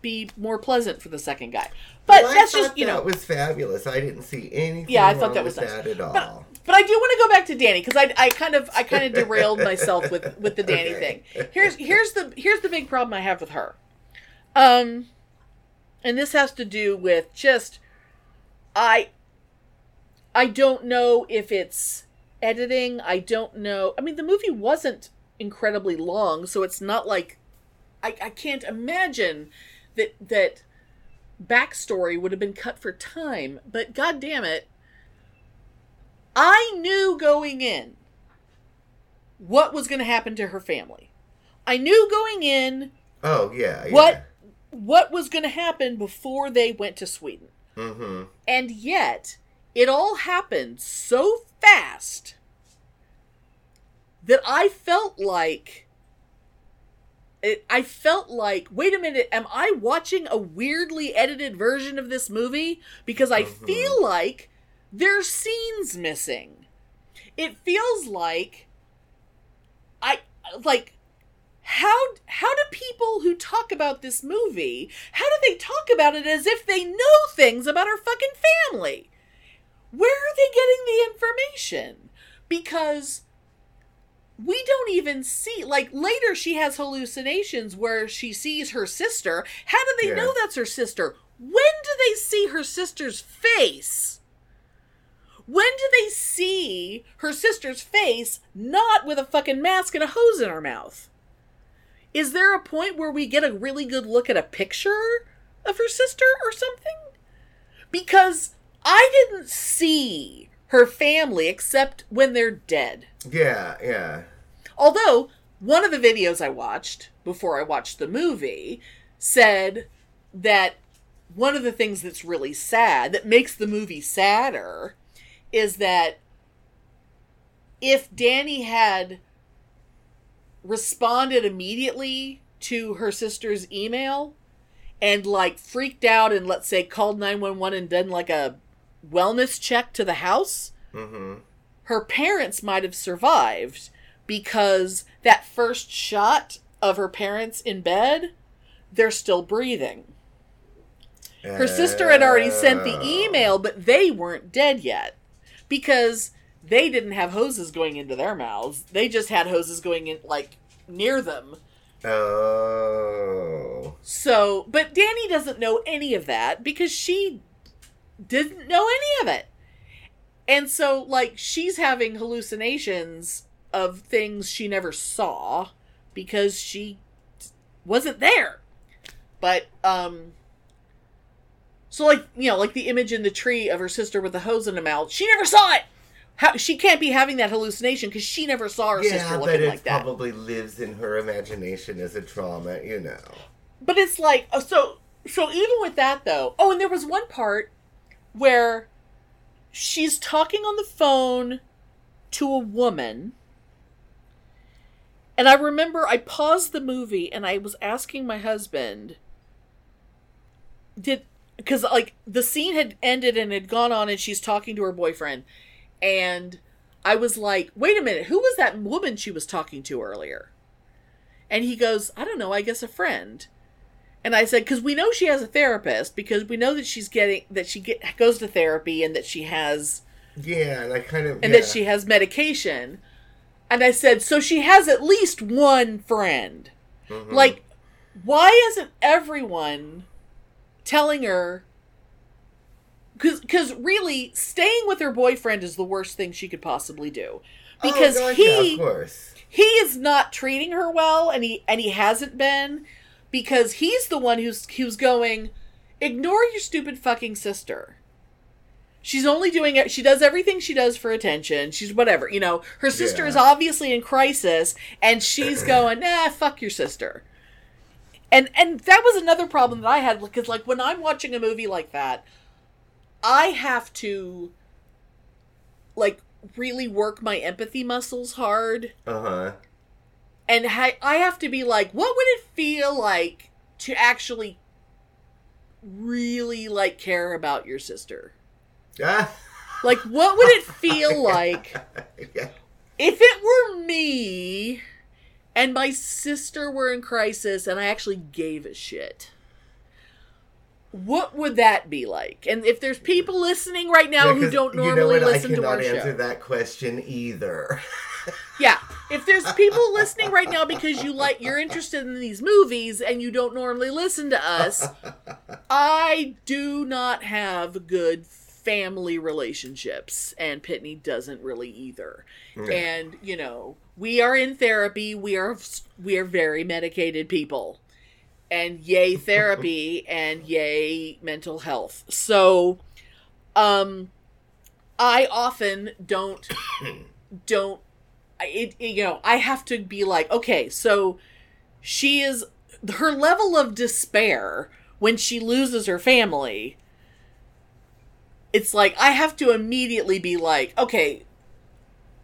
be more pleasant for the second guy but Well, that's just you know that was fabulous. I didn't see anything. Yeah, I thought that was nice. that at all. But, but I do want to go back to Dani because I, I kind of I kind of derailed myself with with the Dani Okay. thing. Here's here's the here's the big problem I have with her. Um and this has to do with just I I don't know if it's editing. I don't know. I mean, the movie wasn't incredibly long, so it's not like I, I can't imagine that that backstory would have been cut for time. But god damn it, I knew going in what was going to happen to her family. I knew going in oh yeah, yeah. what what was going to happen before they went to Sweden. Mm-hmm. And yet, it all happened so fast that I felt like it, I felt like, wait a minute, am I watching a weirdly edited version of this movie? Because I feel like there's scenes missing. It feels like I like how how do people who talk about this movie how do they talk about it as if they know things about our fucking family? Where are they getting the information? Because we don't even see like later she has hallucinations where she sees her sister. How do they Yeah. know that's her sister? When do they see her sister's face when do they see her sister's face not with a fucking mask and a hose in her mouth is there a point where we get a really good look at a picture of her sister or something? Because I didn't see her family except when they're dead. Yeah, yeah. Although one of the videos I watched before I watched the movie said that one of the things that's really sad that makes the movie sadder is that if Dani had responded immediately to her sister's email and like freaked out and let's say called 911 and done like a wellness check to the house Mm-hmm. her parents might have survived because that first shot of her parents in bed they're still breathing. Her sister had already sent the email but they weren't dead yet because they didn't have hoses going into their mouths they just had hoses going in like near them Oh. so, but Dani doesn't know any of that because she didn't know any of it. And so, like, she's having hallucinations of things she never saw because she wasn't there. But, um, so like, you know, like the image in the tree of her sister with the hose in her mouth, she never saw it! How, she can't be having that hallucination because she never saw her Yeah, sister looking like that. probably lives in her imagination as a trauma, you know. But it's like uh, so so even with that though. Oh, and there was one part where she's talking on the phone to a woman. And I remember I paused the movie and I was asking my husband did cuz like the scene had ended and had gone on and she's talking to her boyfriend and I was like, "Wait a minute, who was that woman she was talking to earlier?" And he goes, "I don't know, I guess a friend." And I said, because we know she has a therapist, because we know that she's getting that she get goes to therapy and that she has Yeah, and I kind of and yeah. that she has medication. And I said, so she has at least one friend. Mm-hmm. Like, why isn't everyone telling her? Because really, staying with her boyfriend is the worst thing she could possibly do. Oh, because oh, gosh, he yeah, of course. he is not treating her well and he and he hasn't been because he's the one who's who's going ignore your stupid fucking sister she's only doing it she does everything she does for attention she's whatever you know her sister Yeah. is obviously in crisis and she's going nah fuck your sister and and that was another problem that i had because like when i'm watching a movie like that i have to like really work my empathy muscles hard Uh huh. and ha- I have to be like, what would it feel like to actually really like care about your sister? Ah, *laughs* Like, what would it feel *laughs* like yeah. if it were me and my sister were in crisis and I actually gave a shit? What would that be like? And if there's people listening right now Yeah, who don't you know normally what? listen I to cannot our answer show, that question either. *laughs* Yeah. If there's people listening right now because you like you're interested in these movies and you don't normally listen to us, *laughs* I do not have good family relationships and Pitney doesn't really either. And, you know, we are in therapy, we are we are very medicated people. And yay therapy *laughs* and yay mental health. So um I often don't *coughs* don't it, it- you know i have to be like okay so she is her level of despair when she loses her family it's like i have to immediately be like okay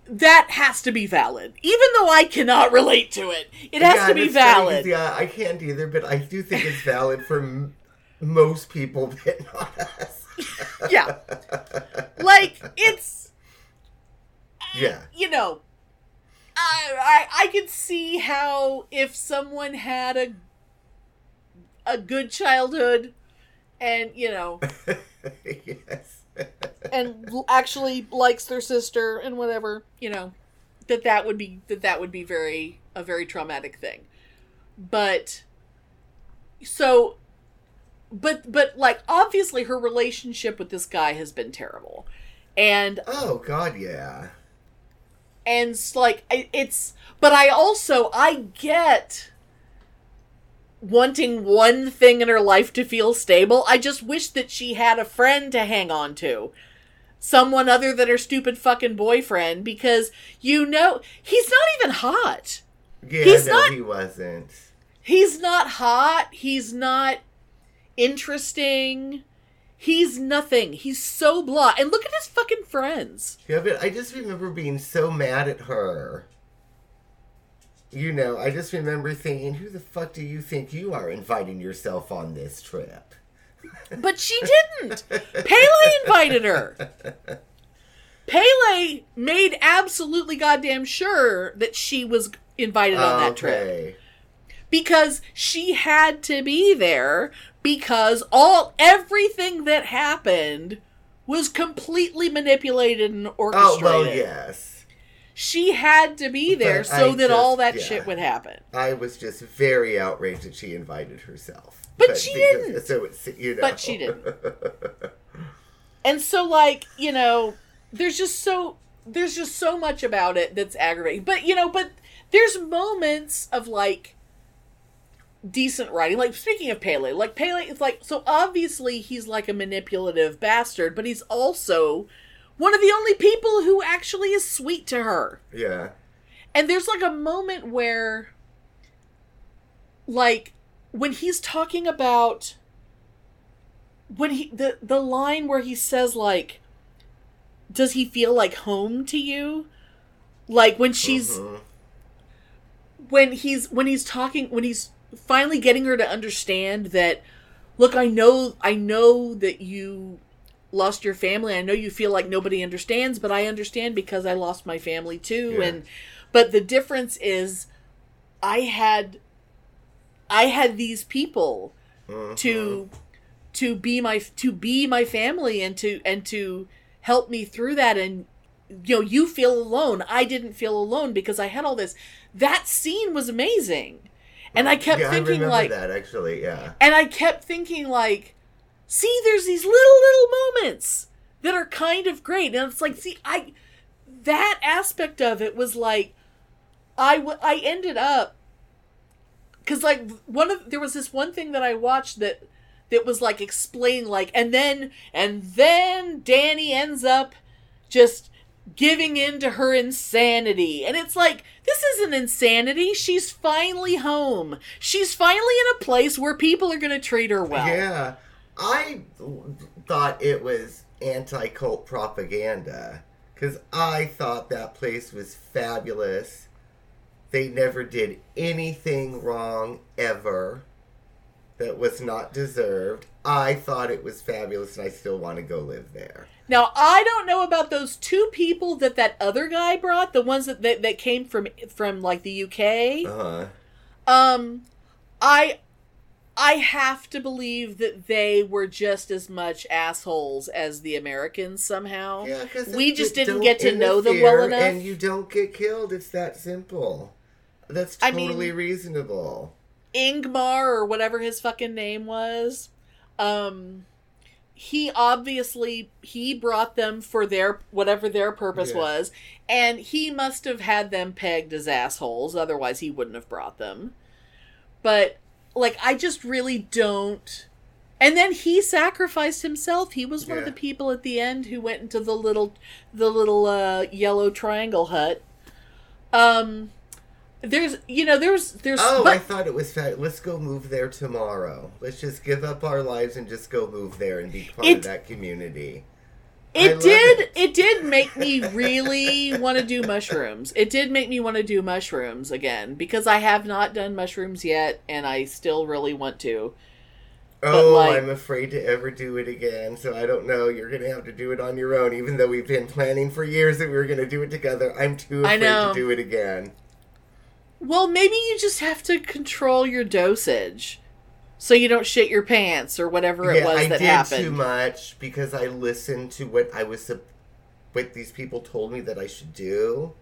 that has to be valid even though i cannot relate to it it has Yeah, to be it's funny valid Yeah, I can't either, but I do think it's valid for m- most people, *laughs* but not us. yeah like it's Yeah. you know, I, I I can see how if someone had a a good childhood and you know *laughs* yes. And actually likes their sister and whatever you know that that would be that that would be very a very traumatic thing but so but but like obviously her relationship with this guy has been terrible and Oh God, yeah. and it's like it's but i also i get wanting one thing in her life to feel stable. I just wish that she had a friend to hang on to. Someone other than her stupid fucking boyfriend because you know he's not even hot. Yeah, He's no, not- he wasn't. He's not hot. He's not interesting. He's nothing. He's so blah. And look at his fucking friends. Yeah, but I just remember being so mad at her. You know, I just remember thinking, who the fuck do you think you are inviting yourself on this trip? But she didn't. Pelle invited her. Pelle made absolutely goddamn sure that she was invited on that trip because she had to be there because all everything that happened was completely manipulated and orchestrated. Oh, well, yes. She had to be there But so I that all that yeah. shit would happen. I was just very outraged that she invited herself. But she because- didn't. So it's, you know. But she didn't. *laughs* And so like, you know, there's just so there's just so much about it that's aggravating. But you know, but there's moments of like decent writing. Like speaking of Pelle, like Pelle is like so obviously he's like a manipulative bastard, but he's also one of the only people who actually is sweet to her. yeah. And there's like a moment where like when he's talking about when he the the line where he says like does he feel like home to you? Like when she's Mhm. when he's when he's talking when he's finally getting her to understand that look i know i know that you lost your family i know you feel like nobody understands but i understand because i lost my family too Yeah. and but the difference is i had i had these people uh-huh. to to be my to be my family and to and to help me through that and you know you feel alone i didn't feel alone because i had all this that scene was amazing and i kept yeah, I thinking remember like that actually. Yeah. and i kept thinking like see there's these little little moments that are kind of great. And it's like see i that aspect of it was like i w- i ended up because like one of there was this one thing that i watched that that was like explain like and then and then Dani ends up just giving in to her insanity. And it's like this isn't insanity. She's finally home. She's finally in a place where people are going to treat her well. Yeah, I thought it was anti cult propaganda because I thought that place was fabulous. They never did anything wrong ever that was not deserved. I thought it was fabulous and I still want to go live there. Now I don't know about those two people that that other guy brought, the ones that that, that came from from like the UK. Uh huh. Um, I I have to believe that they were just as much assholes as the Americans somehow. Yeah, because we just didn't get to know them well enough. and you don't get killed. It's that simple. That's I totally mean- reasonable. Ingmar or whatever his fucking name was. Um he obviously he brought them for their whatever their purpose Yeah. was and he must have had them pegged as assholes otherwise he wouldn't have brought them. But like I just really don't and then he sacrificed himself. He was one of the people at the end who went into the little the little uh yellow triangle hut. Um there's you know there's there's Oh, but- I thought it was fat. Let's go move there tomorrow. Let's just give up our lives and just go move there and be part It- of that community. It did. it. It. did make me really want to do mushrooms. It did make me want to do mushrooms again because I have not done mushrooms yet, and I still really want to. Oh, like- I'm afraid to ever do it again, so I don't know. You're gonna have to do it on your own, even though we've been planning for years that we were gonna do it together. I'm too afraid to do it again. Well, maybe you just have to control your dosage, so you don't shit your pants or whatever it yeah, was I that did happened. too much because I listened to what I was, what these people told me that I should do,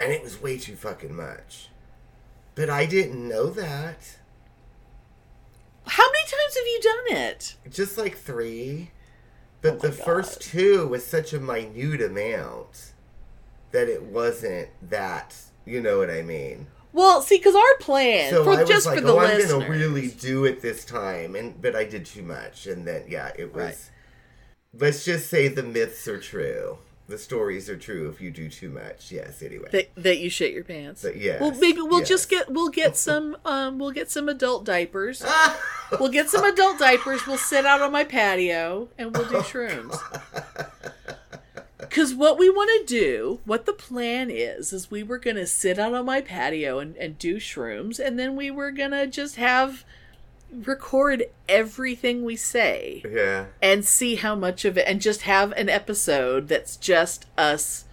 and it was way too fucking much. But I didn't know that. How many times have you done it? Just like three. But Oh the my first two was such a minute amount that it wasn't that. You know what I mean? Well, see, because our plan So for I was just like, for the oh, I'm listeners, gonna really do it this time, and but I did too much, and then yeah, it was. Right. Let's just say the myths are true. The stories are true if you do too much. Yes. Anyway. that, that you shit your pants. But yes, Well, maybe we'll yes. just get we'll get *laughs* some um we'll get some adult diapers. *laughs* we'll get some adult diapers. We'll sit out on my patio and we'll do shrooms. *laughs* Because what we want to do, what the plan is, is we were going to sit out on my patio and, and do shrooms, and then we were going to just have record everything we say yeah. and see how much of it and just have an episode that's just us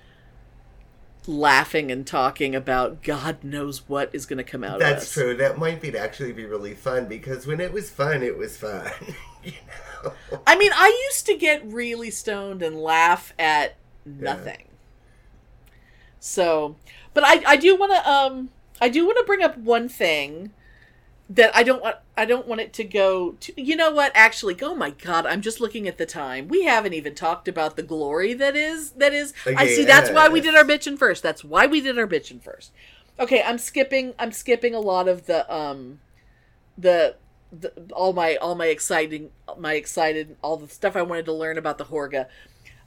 laughing and talking about god knows what is going to come out of That's us. true. That might be actually be really fun because when it was fun, it was fun. *laughs* you know. i mean i used to get really stoned and laugh at nothing. So but i i do want to um i do want to bring up one thing that i don't want i don't want it to go to you know what? Actually oh my god i'm just looking at the time. We haven't even talked about the glory that is that is. I see that's why we did our bitching first. That's why we did our bitching first. Okay i'm skipping i'm skipping a lot of the um the, the all my all my exciting my excited all the stuff i wanted to learn about the Hårga.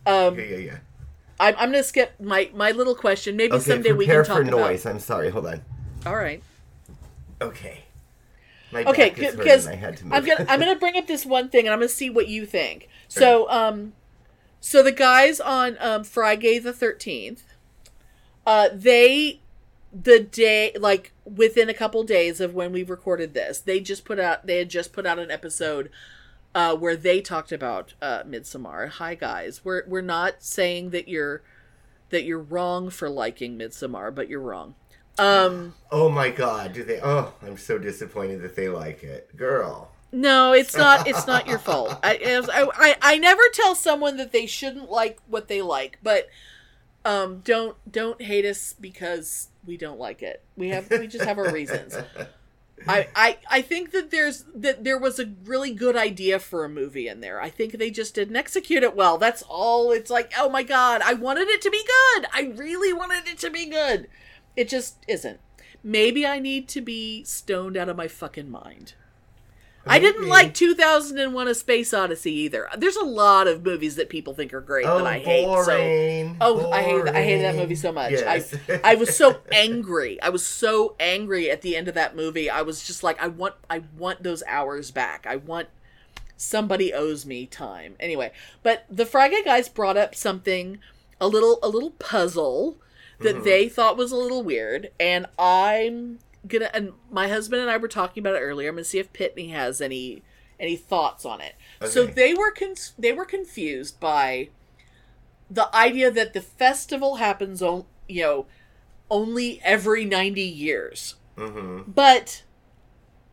Um Yeah, yeah, yeah. I'm, I'm gonna skip my my little question maybe Okay, someday we prepare can for noise. about I'm sorry. Hold on. all right Okay. My okay back is hurting, because to I'm gonna i'm gonna bring up this one thing and i'm gonna see what you think *laughs* so um so the guys on um friday the 13th uh they the day like within a couple days of when we recorded this they just put out they had just put out an episode uh where they talked about uh Midsommar hi guys we're we're not saying that you're that you're wrong for liking Midsommar but you're wrong um Oh my god, do they? Oh, I'm so disappointed that they like it, girl. No, it's not. It's not your fault. I, I, I, I never tell someone that they shouldn't like what they like, but um, don't don't hate us because we don't like it. We have we just have our reasons. *laughs* I, I I think that there's that there was a really good idea for a movie in there. I think they just didn't execute it well. That's all. It's like, oh my god, I wanted it to be good. I really wanted it to be good. It just isn't. Maybe I need to be stoned out of my fucking mind. I didn't like 2001: A Space Odyssey either. There's a lot of movies that people think are great Oh, that I hate. So, boring. oh, I hate I hated that movie so much. Yes. I I was so *laughs* angry. I was so angry at the end of that movie. I was just like, I want I want those hours back. I want somebody owes me time. Anyway, but the Friday guys brought up something a little a little puzzle that they thought was a little weird, and I'm gonna and my husband and I were talking about it earlier. I'm gonna see if Pitney has any any thoughts on it. So they were con- they were confused by the idea that the festival happens on you know only every 90 years Mm-hmm. but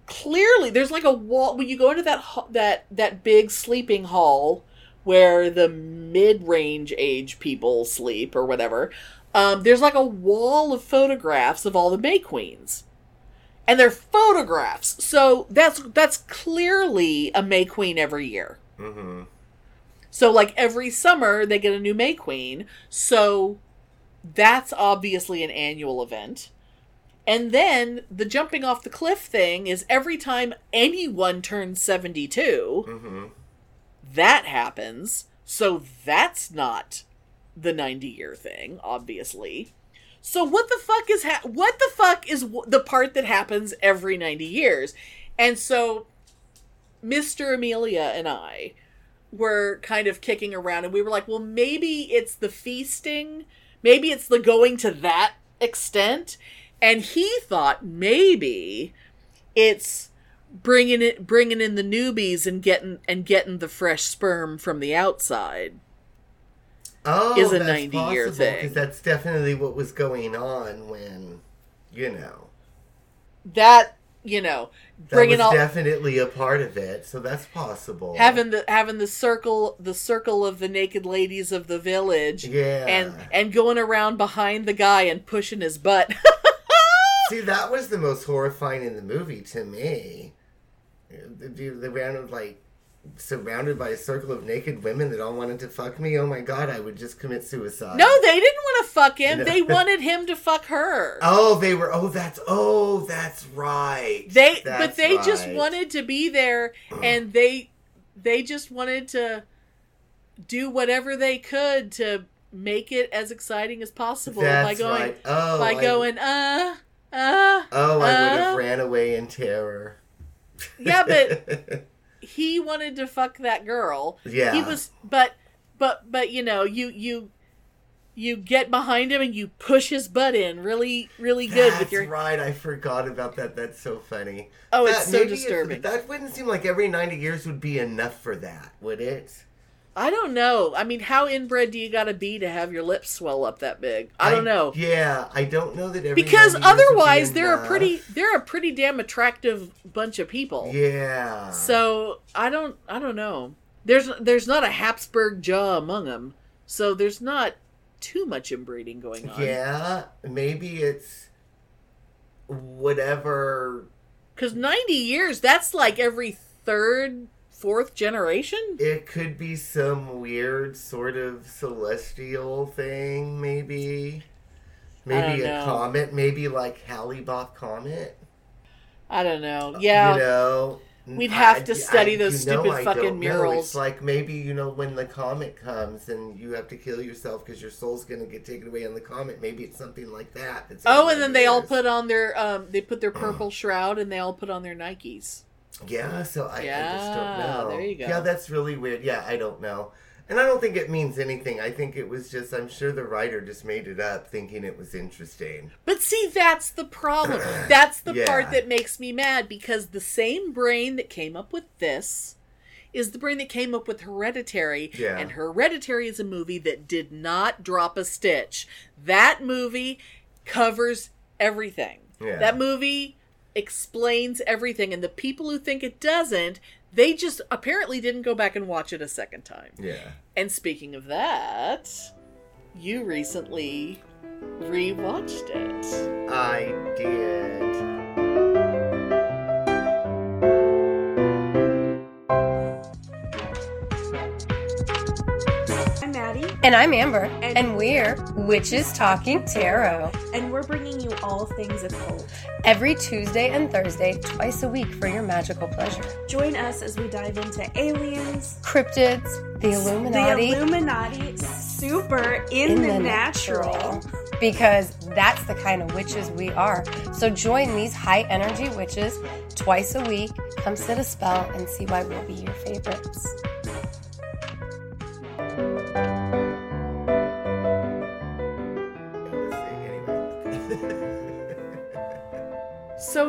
clearly there's like a wall when you go into that that that big sleeping hall where the mid-range age people sleep or whatever um, there's like a wall of photographs of all the may queens and they're photographs so that's that's clearly a may queen every year Mm-hmm. so like every summer they get a new May Queen. So that's obviously an annual event. And then the jumping off the cliff thing is every time anyone turns 72, Mm-hmm. that happens. So that's not the 90 year thing, obviously. So what the fuck is ha- what the fuck is w- the part that happens every 90 years? And so Mr. Amelia and I were kind of kicking around and we were like, well, maybe it's the feasting, maybe it's the going to that extent. And he thought maybe it's bringing it bringing in the newbies and getting and getting the fresh sperm from the outside. Oh, Is a that's 90-year possible, thing. 'cause that's definitely what was going on when, you know, That, you know, that bringing was all definitely a part of it. So that's possible. having the having the circle the circle of the naked ladies of the village yeah, and and going around behind the guy and pushing his butt. *laughs* see, that was the most horrifying in the movie to me. The, the, the round of like surrounded by a circle of naked women that all wanted to fuck me, oh my god, I would just commit suicide. No, they didn't want to fuck him. No. They *laughs* wanted him to fuck her. Oh, they were. Oh, that's. Oh, that's right. They but That's they just wanted to be there and they they just wanted to do whatever they could to make it as exciting as possible That's by going right. Oh, by I- going uh uh Oh, I would have uh. ran away in terror. Yeah, but *laughs* he wanted to fuck that girl. Yeah. He was but but but you know, you you you get behind him and you push his butt in really really good That's with your right. I forgot about that. That's so funny. Oh, That- it's so disturbing. that wouldn't seem like every ninety years would be enough for that, would it? I don't know. I mean, how inbred do you got to be to have your lips swell up that big? I don't know. Yeah, I don't know that Because 90 years would be otherwise they're a pretty they're a pretty damn attractive bunch of people. Yeah. So, I don't I don't know. There's there's not a Habsburg jaw among them. So there's not too much inbreeding going on. Yeah, maybe it's whatever. Cuz 90 years, that's like every third, fourth generation? It could be some weird sort of celestial thing, maybe. Maybe a know. comet, maybe like Hale-Bopp comet. I don't know. Yeah. You know, We'd have I- to study I- those know, stupid I fucking don't know. murals. It's like maybe you know when the comet comes and you have to kill yourself because your soul's gonna get taken away on the comet. Maybe it's something like that. Oh, and then they all put on their um they put their *clears throat* purple shroud and they all put on their Nikes. Yeah, so I, I just don't know. there you go. Yeah, that's really weird. Yeah, I don't know. And I don't think it means anything. I think it was just, I'm sure the writer just made it up thinking it was interesting. But see, that's the problem. *clears throat* That's the Yeah. part that makes me mad because the same brain that came up with this is the brain that came up with Hereditary. Yeah. And Hereditary is a movie that did not drop a stitch. That movie covers everything. Yeah. That movie explains everything. And the people who think it doesn't, they just apparently didn't go back and watch it a second time. Yeah. And speaking of that, you recently rewatched it. I did. And I'm Amber, And- and, we're Witches Talking Tarot. and we're bringing you all things occult. Every Tuesday and Thursday, twice a week for your magical pleasure. Join us as we dive into aliens, Cryptids, the Illuminati, the Illuminati, super in, the, natural. Because that's the kind of witches we are. So join these high energy witches twice a week. Come sit a spell and see why we'll be your favorites.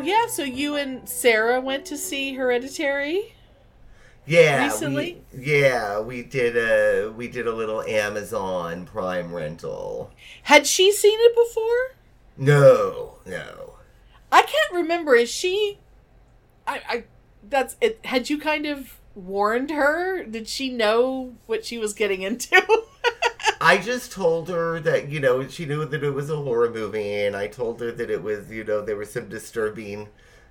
Yeah, so you and Sarah went to see Hereditary. yeah. Recently? We, yeah, we did a we did a little Amazon Prime rental. Had she seen it before? No, no. I can't remember. Is she? I, I that's it. Had you kind of warned her? Did she know what she was getting into? *laughs* I just told her that, you know, she knew that it was a horror movie, and I told her that it was, you know, there was some disturbing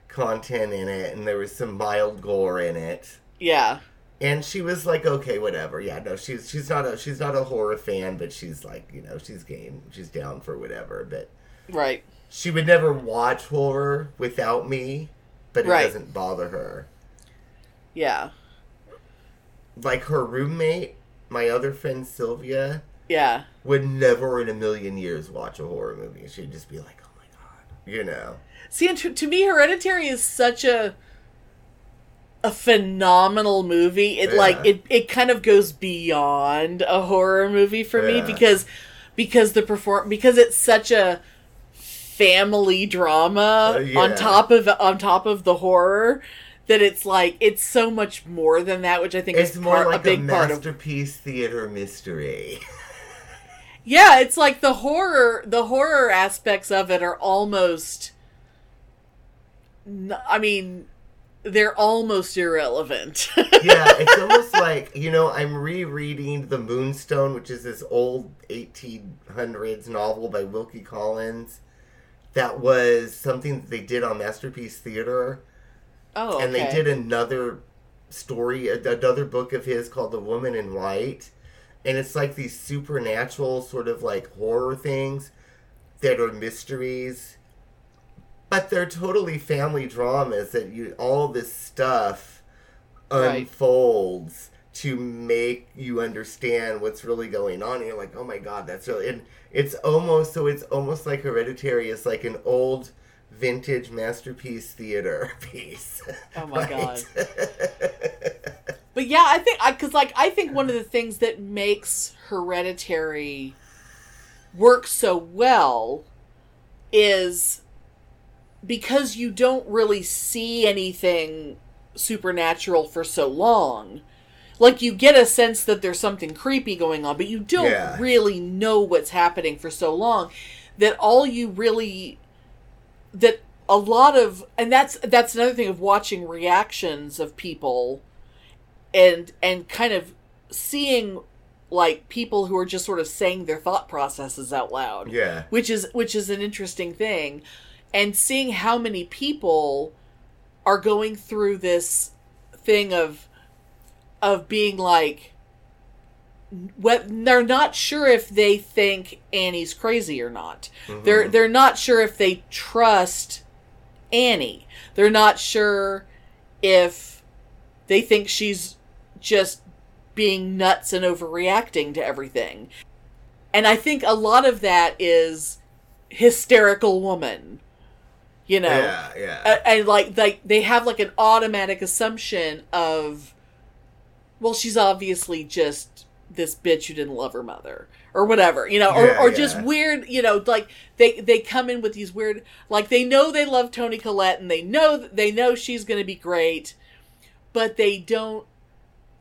content in it, and there was some mild gore in it. yeah. And she was like, okay, whatever. Yeah, no, she's she's not a she's not a horror fan, but she's like, you know, she's game, she's down for whatever. But Right. she would never watch horror without me, but it Right. doesn't bother her. Yeah. Like her roommate, my other friend Sylvia, Yeah. would never in a million years watch a horror movie. She'd just be like, "Oh my god," you know. See, and to, to me, Hereditary is such a a phenomenal movie. It like it it kind of goes beyond a horror movie for me because because the perform because it's such a family drama Uh, yeah. on top of on top of the horror that it's like it's so much more than that, which I think It's is more part, like a big part of masterpiece theater mystery. *laughs* Yeah, it's like the horror the horror aspects of it are almost I mean they're almost irrelevant. *laughs* yeah, it's almost like you know I'm rereading The Moonstone, which is this old 1800s novel by Wilkie Collins. That was something that they did on Masterpiece Theater, oh, and they did another story, another book of his called The Woman in White, and it's like these supernatural sort of like horror things that are mysteries, but they're totally family dramas that you all this stuff Right. unfolds to make you understand what's really going on. And you're like, oh my god, that's really. And it's almost so it's almost like Hereditary it's like an old vintage masterpiece theater *laughs* piece. Oh my Right? *laughs* But yeah, I think I because like I think one of the things that makes Hereditary work so well is because you don't really see anything supernatural for so long. Like you get a sense that there's something creepy going on, but you don't Yeah. really know what's happening for so long that all you really that a lot of and that's that's another thing of watching reactions of people and and kind of seeing like people who are just sort of saying their thought processes out loud Yeah. which is which is an interesting thing and seeing how many people are going through this thing of of being like what they're not sure if they think Annie's crazy or not. Mm-hmm. They're they're not sure if they trust Annie. They're not sure if they think she's just being nuts and overreacting to everything. And I think a lot of that is hysterical woman. You know, Yeah, yeah. And like like they have like an automatic assumption of well she's obviously just this bitch who didn't love her mother or whatever you know or, Yeah, or just weird you know like they they come in with these weird like they know they love Toni Collette and they know they know she's gonna be great but they don't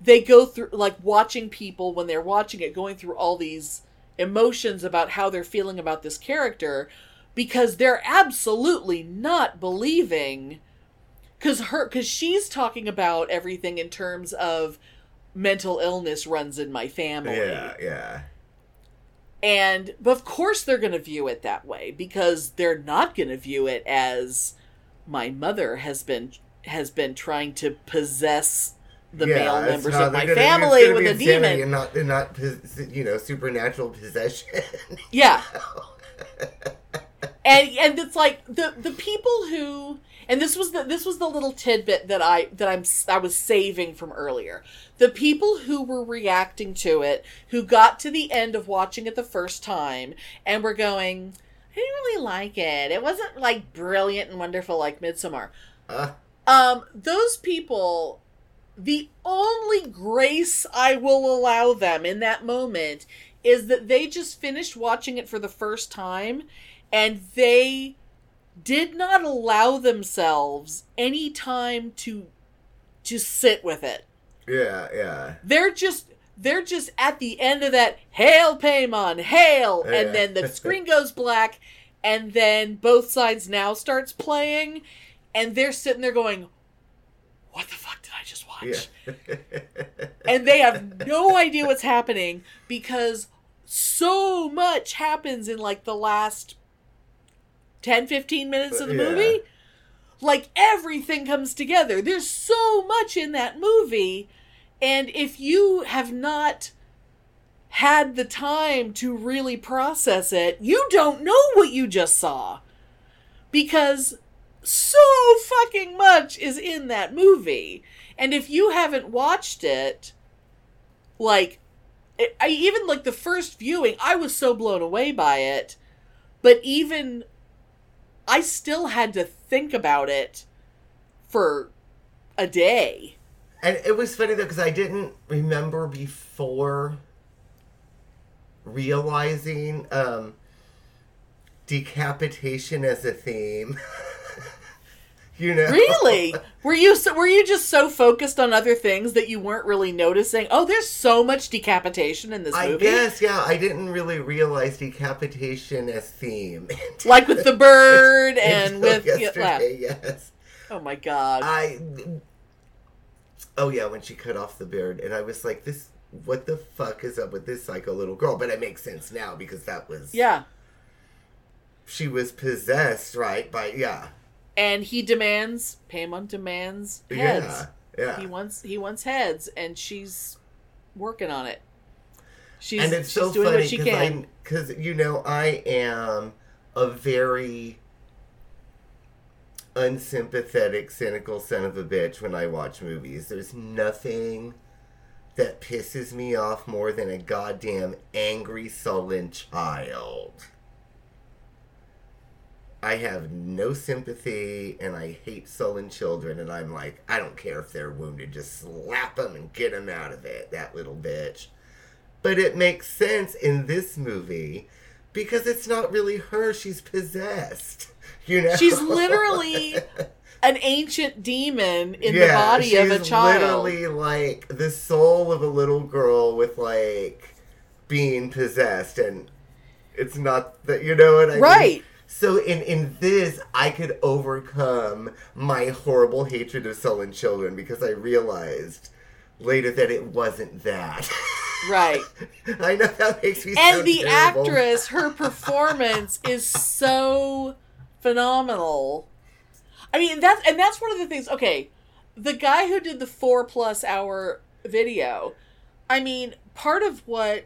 they go through like watching people when they're watching it going through all these emotions about how they're feeling about this character because they're absolutely not believing because her because she's talking about everything in terms of mental illness runs in my family yeah, yeah. and but of course they're going to view it that way because they're not going to view it as my mother has been has been trying to possess the yeah, male members not- of my gonna- family with a demon and not, and not, you know, supernatural possession. *laughs* Yeah. *laughs* and and it's like the the people who and this was the this was the little tidbit that I that I'm I was saving from earlier. The people who were reacting to it, who got to the end of watching it the first time and were going, I didn't really like it. It wasn't like brilliant and wonderful like Midsommar. Uh, Um, those people, the only grace I will allow them in that moment is that they just finished watching it for the first time and they did not allow themselves any time to to sit with it. yeah, yeah. They're just they're just at the end of that hail Paimon, hail Yeah. and then the *laughs* screen goes black and then both sides now starts playing and they're sitting there going what the fuck did I just watch? Yeah. and they have no idea what's happening because so much happens in like the last 10 15 minutes of the Yeah. movie like everything comes together there's so much in that movie and if you have not had the time to really process it you don't know what you just saw because so fucking much is in that movie. And if you haven't watched it, like, it, I even like the first viewing, I was so blown away by it. But even, I still had to think about it for a day. And it was funny though because I didn't remember before realizing um, decapitation as a theme. *laughs* you know, Really? were you so, were you just so focused on other things that you weren't really noticing? Oh, there's so much decapitation in this I movie. guess yeah. I didn't really realize decapitation as theme. *laughs* Like with the bird *laughs* and with yeah. Yes. Oh my god. I. Oh yeah, when she cut off the beard, and I was like, "This, what the fuck is up with this psycho little girl?" But it makes sense now because that was yeah. she was possessed, right? By yeah, And he demands, Paimon demands heads. yeah, Yeah. He wants he wants heads, and she's working on it. She's and it's so doing funny what she can. because you know I am a very unsympathetic, cynical son of a bitch when I watch movies. There's nothing that pisses me off more than a goddamn angry, sullen child. I have no sympathy and I hate sullen children, and I'm like, I don't care if they're wounded, just slap them and get them out of it, that little bitch. But it makes sense in this movie because it's not really her, she's possessed. *laughs* You know? She's literally *laughs* an ancient demon in the body of a she's child. literally like the soul of a little girl with like being possessed, and it's not that you know what I mean. Right. So in in this, I could overcome my horrible hatred of sullen children because I realized later that it wasn't that. Right. *laughs* I know that makes me And the terrible. actress, her *laughs* performance is so phenomenal. I mean, that's and that's one of the things. Okay, the guy who did the four plus hour video. I mean, part of what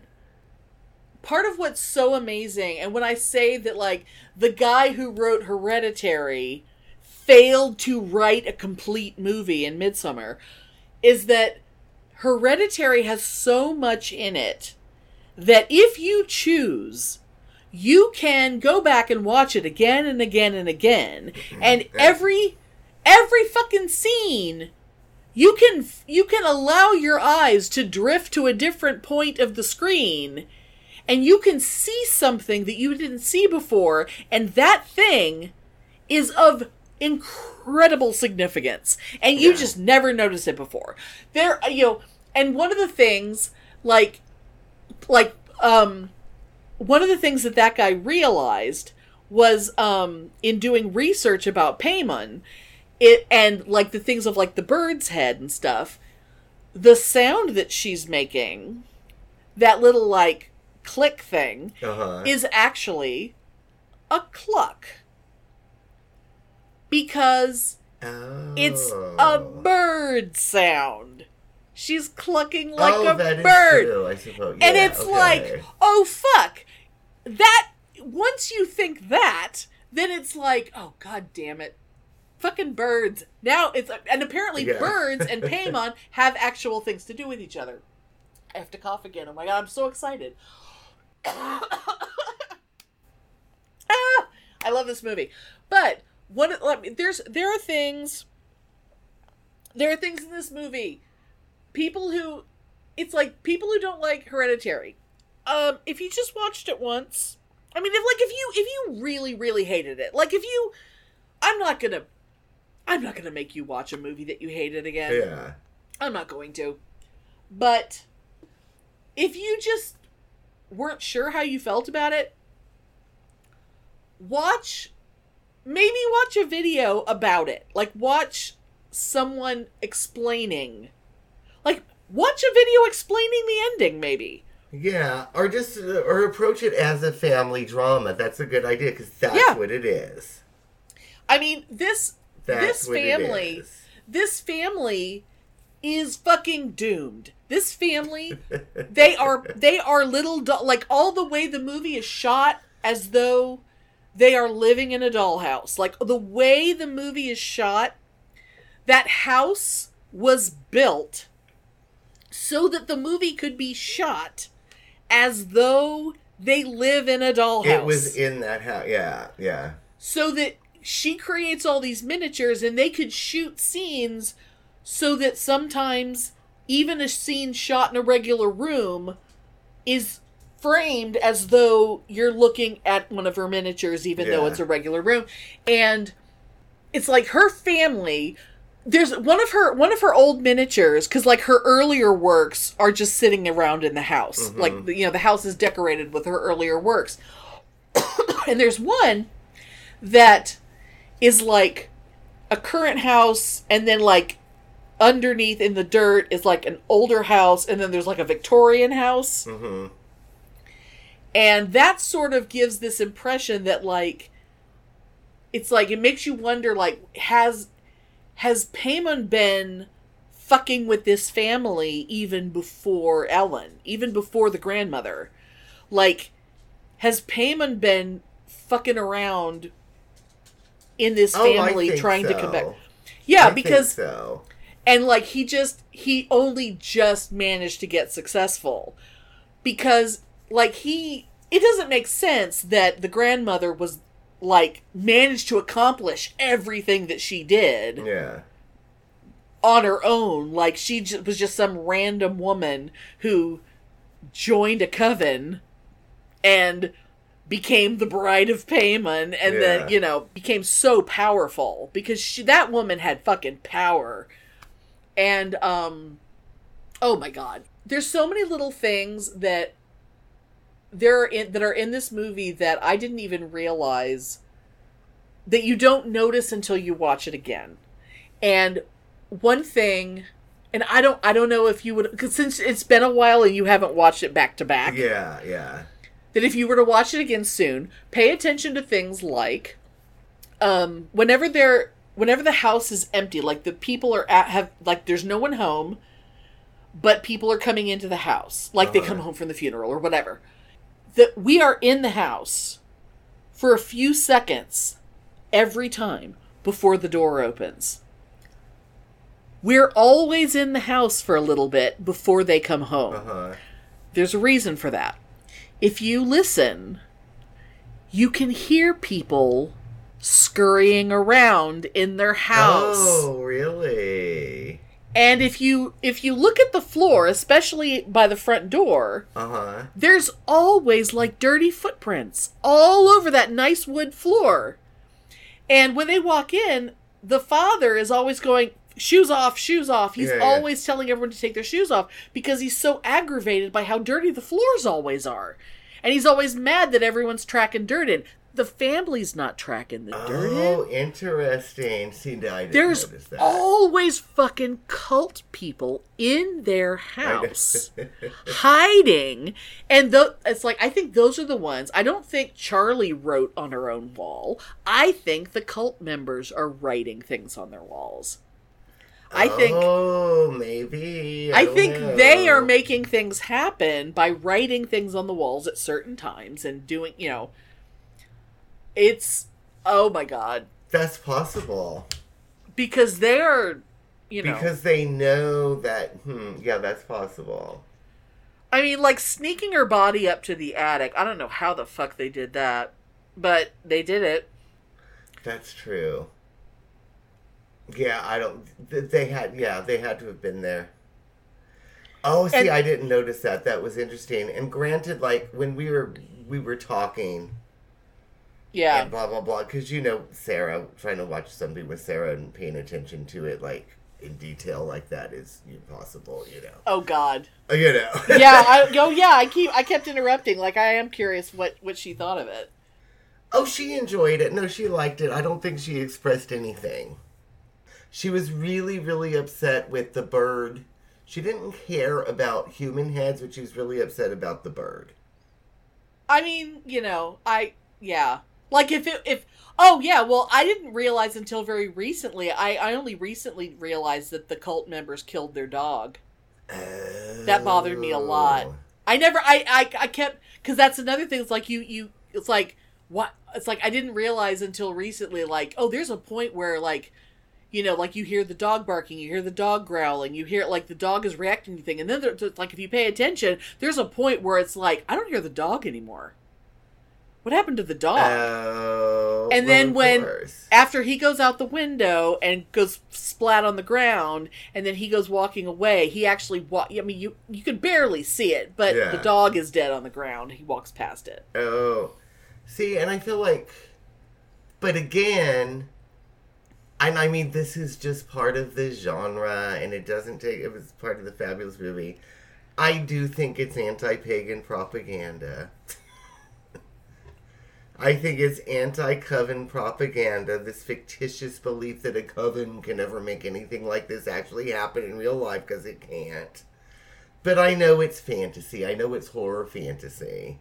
part of what's so amazing, and when I say that, like the guy who wrote Hereditary failed to write a complete movie in Midsommar, is that Hereditary has so much in it that if you choose, you can go back and watch it again and again and again, mm-hmm. and every every fucking scene you can you can allow your eyes to drift to a different point of the screen and you can see something that you didn't see before and that thing is of incredible significance and you just never noticed it before. There you know and one of the things like like um one of the things that that guy realized was um in doing research about Paimon it and like the things of like the bird's head and stuff the sound that she's making that little like click thing Uh-huh. is actually a cluck because it's a Oh. bird sound she's clucking like oh, a bird true, I suppose. and it's okay. like oh fuck that once you think that then it's like oh god damn it fucking birds now it's and apparently Yeah. birds and *laughs* paimon have actual things to do with each other i have to cough again oh my god i'm so excited ah, i love this movie. But one let me there's there are things there are things in this movie people who it's like people who don't like hereditary. Um if you just watched it once i mean if like if you if you really really hated it like if you i'm not gonna i'm not gonna make you watch a movie that you hated again. Yeah. i'm not going to. But if you just weren't sure how you felt about it watch maybe watch a video about it like watch someone explaining like watch a video explaining the ending maybe Yeah, or just uh, or approach it as a family drama. That's a good idea because that's Yeah. what it is. i mean this That's this family this family is fucking doomed this family they are they are little doll like all the way the movie is shot as though they are living in a dollhouse like the way the movie is shot that house was built so that the movie could be shot as though they live in a dollhouse It was in that house. Yeah, yeah. so that she creates all these miniatures and they could shoot scenes so that sometimes even a scene shot in a regular room is framed as though you're looking at one of her miniatures even though it's a regular room. And it's like her family there's one of her one of her old miniatures because like her earlier works are just sitting around in the house. Mm-hmm. Like you know the house is decorated with her earlier works. *coughs* And there's one that is like a current house and then like underneath in the dirt is like an older house and then there's like a victorian house hmm and that sort of gives this impression that like it's like it makes you wonder like has has Paimon been fucking with this family even before Ellen, even before the grandmother. Like, has Paimon been fucking around in this Oh, family think trying to come back? Yeah, I because so. And like he just he only just managed to get successful because like he it doesn't make sense that the grandmother was like managed to accomplish everything that she did Yeah. on her own like she j- was just some random woman who joined a coven and became the bride of Paimon and Yeah. then you know became so powerful because she that woman had fucking power and um oh my god there's so many little things that there are in, that are in this movie that I didn't even realize that you don't notice until you watch it again and one thing and I don't I don't know if you would cuz since it's been a while and you haven't watched it back to back Yeah, yeah. that if you were to watch it again soon, pay attention to things like um whenever they're whenever the house is empty, like the people are at have like there's no one home, but people are coming into the house. Like they come home from the funeral or whatever. That we are in the house for a few seconds every time before the door opens. We're always in the house for a little bit before they come home. Uh-huh. There's a reason for that. If you listen, you can hear people scurrying around in their house. Oh, really? And if you if you look at the floor, especially by the front door, Uh-huh. there's always like dirty footprints all over that nice wood floor. And when they walk in, the father is always going shoes off, shoes off. He's Yeah, yeah. always telling everyone to take their shoes off because he's so aggravated by how dirty the floors always are. And he's always mad that everyone's tracking dirt in. The family's not tracking the dirt in. Oh, interesting. See, I didn't There's notice that. always fucking cult people in their house *laughs* hiding. And tho- it's like, I think those are the ones. I don't think Charlie wrote on her own wall. I think the cult members are writing things on their walls. I think. Oh, maybe. I don't think know. they are making things happen by writing things on the walls at certain times and doing, you know, it's oh my god, That's possible. because they're, you know, Because they know that, hmm, yeah, that's possible. I mean, like sneaking her body up to the attic. I don't know how the fuck they did that, but they did it. That's true. Yeah, I don't. They had, yeah, they had to have been there. Oh, see, And- I didn't notice that. That was interesting. And granted, like when we were we were talking Yeah, and blah blah blah, because you know Sarah trying to watch something with Sarah and paying attention to it like in detail like that is impossible. You know, Oh God. Uh, you know. *laughs* Yeah. I, *laughs* oh yeah. I keep. I kept interrupting. Like I am curious what what she thought of it. Oh, she enjoyed it. No, she liked it. I don't think she expressed anything. She was really, really upset with the bird. She didn't care about human heads, but she was really upset about the bird. I mean, you know, I yeah. Like if it if oh yeah, well I didn't realize until very recently. I I only recently realized that the cult members killed their dog. That bothered me a lot. Oh. I never I I, I kept because that's another thing. It's like you you it's like what it's like I didn't realize until recently. Like oh, there's a point where like you know like you hear the dog barking, you hear the dog growling, you hear like the dog is reacting to anything, and then there's it's like if you pay attention, there's a point where it's like I don't hear the dog anymore. What happened to the dog? Oh, And well, then when- course. after he goes out the window and goes splat on the ground and then he goes walking away he actually walk i mean you you can barely see it but Yeah. the dog is dead on the ground he walks past it Oh, see, and I feel like, but again, and I mean, this is just part of the genre, and it doesn't take. It was part of the fabulous movie. I do think it's anti-pagan propaganda. *laughs* I think it's anti-coven propaganda. This fictitious belief that a coven can never make anything like this actually happen in real life because it can't. But I know it's fantasy. I know it's horror fantasy.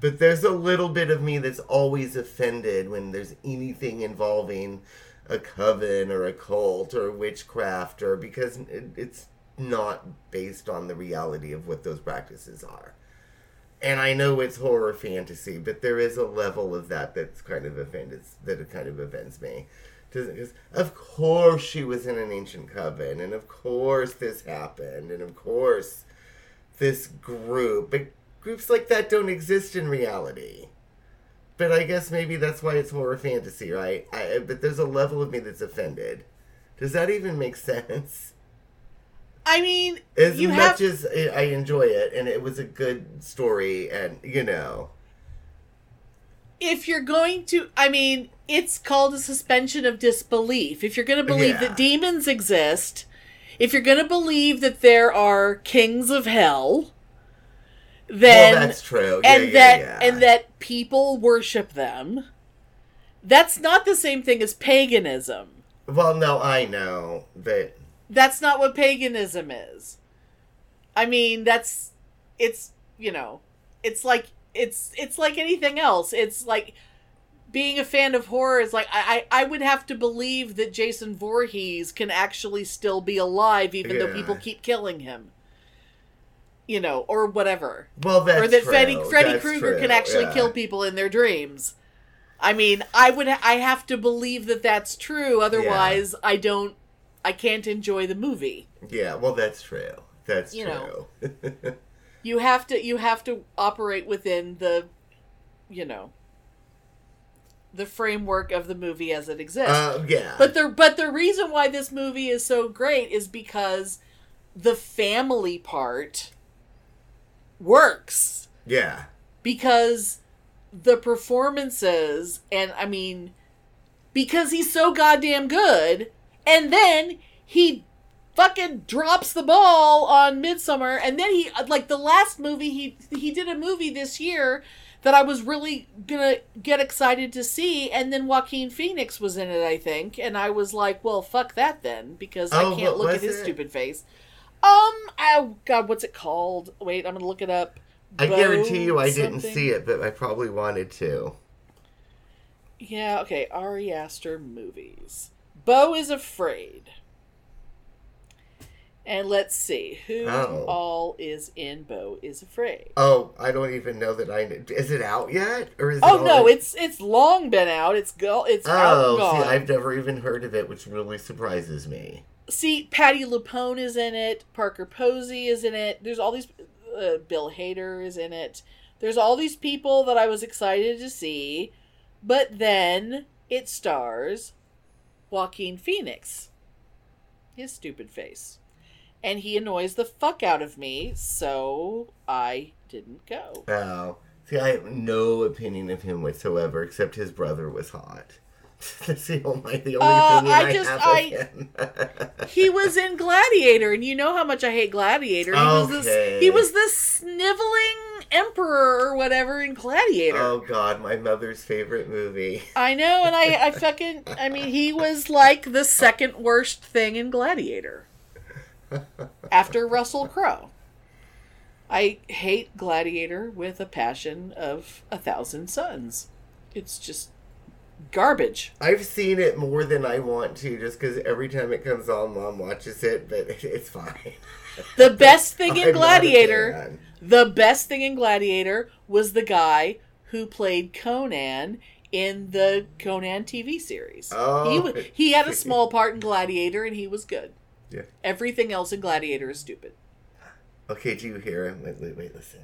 But there's a little bit of me that's always offended when there's anything involving a coven or a cult or witchcraft or because it's not based on the reality of what those practices are. And I know it's horror fantasy, but there is a level of that that's kind of offended that it kind of offends me. Because of course she was in an ancient coven, and of course this happened, and of course this group. But groups like that don't exist in reality. But I guess maybe that's why it's horror fantasy, right? I, but there's a level of me that's offended. Does that even make *laughs* sense? I mean, As much have as I enjoy it, and it was a good story, and you know, if you're going to i mean it's called a suspension of disbelief if you're going to believe Yeah. that demons exist if you're going to believe that there are kings of hell then well, that's true. and yeah, that yeah, yeah. and that people worship them that's not the same thing as paganism Well, no, I know, but that's not what paganism is i mean that's it's you know it's like it's it's like anything else it's like being a fan of horror is like I, I I would have to believe that Jason Voorhees can actually still be alive even though people keep killing him. You know, or whatever. well, that's or that true. Freddy Freddy Krueger can actually yeah. kill people in their dreams. I mean, I would I have to believe that that's true otherwise I don't I can't enjoy the movie. Yeah, well, that's true. That's You true. know. *laughs* You have to you have to operate within the you know the framework of the movie as it exists. uh, yeah, But the but the reason why this movie is so great is because the family part works yeah, because the performances and I mean because he's so goddamn good and then he fucking drops the ball on Midsommar and then he like the last movie he he did a movie this year that I was really gonna get excited to see and then Joaquin Phoenix was in it I think and I was like well fuck that then because Oh, I can't look at his it? stupid face um oh god what's it called wait I'm gonna look it up I guarantee you, I Beau didn't see it, but I probably wanted to. Yeah, okay. Ari Aster movies. Beau is afraid. And let's see who Oh. all is in Beau is afraid. Oh, I don't even know that I. Is it out yet, or is it? Oh no, already- it's it's long been out. It's go it's out and Oh, gone. see, I've never even heard of it, which really surprises me. see Patti LuPone is in it. Parker Posey is in it. There's all these. Uh, Bill Hader is in it. There's all these people that I was excited to see, but then it stars Joaquin Phoenix. His stupid face, and he annoys the fuck out of me. So I didn't go. Oh, see, I have no opinion of him whatsoever, except his brother was hot. *laughs* That's the only the only Uh, opinion I I, just- have I- of him. *laughs* He was in Gladiator, and you know how much I hate Gladiator. He was this he was this sniveling emperor or whatever in Gladiator. oh God, my mother's favorite movie. *laughs* I know, and I I fucking I mean he was like the second worst thing in Gladiator. After Russell Crowe. I hate Gladiator with a passion of a thousand suns. It's just garbage. I've seen it more than I want to, just because every time it comes on, Mom watches it, but *laughs* it's fine. The best thing *laughs* in I'm Gladiator. The best thing in Gladiator was the guy who played Conan in the Conan TV series. Oh. He wa- he had a *laughs* small part in Gladiator and he was good. Yeah. Everything else in Gladiator is stupid. Okay, do you hear him? Wait, wait, wait, listen.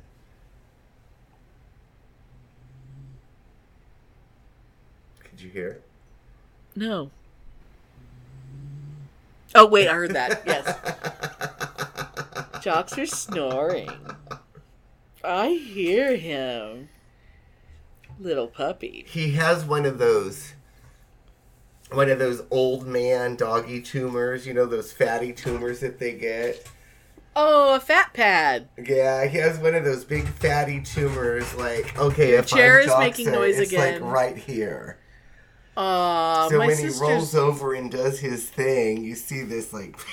Could you hear it? No. Oh wait, I heard that. Yes. *laughs* Jocks are snoring. I hear him. Little puppy. He has one of those, one of those old man doggy tumors. You know those fatty tumors that they get. Oh, a fat pad. Yeah, he has one of those big fatty tumors. Like, okay, Your if chair I'm is making noise it's again. like right here. Aw, so when sister's. he rolls over and does his thing, you see this like. *laughs*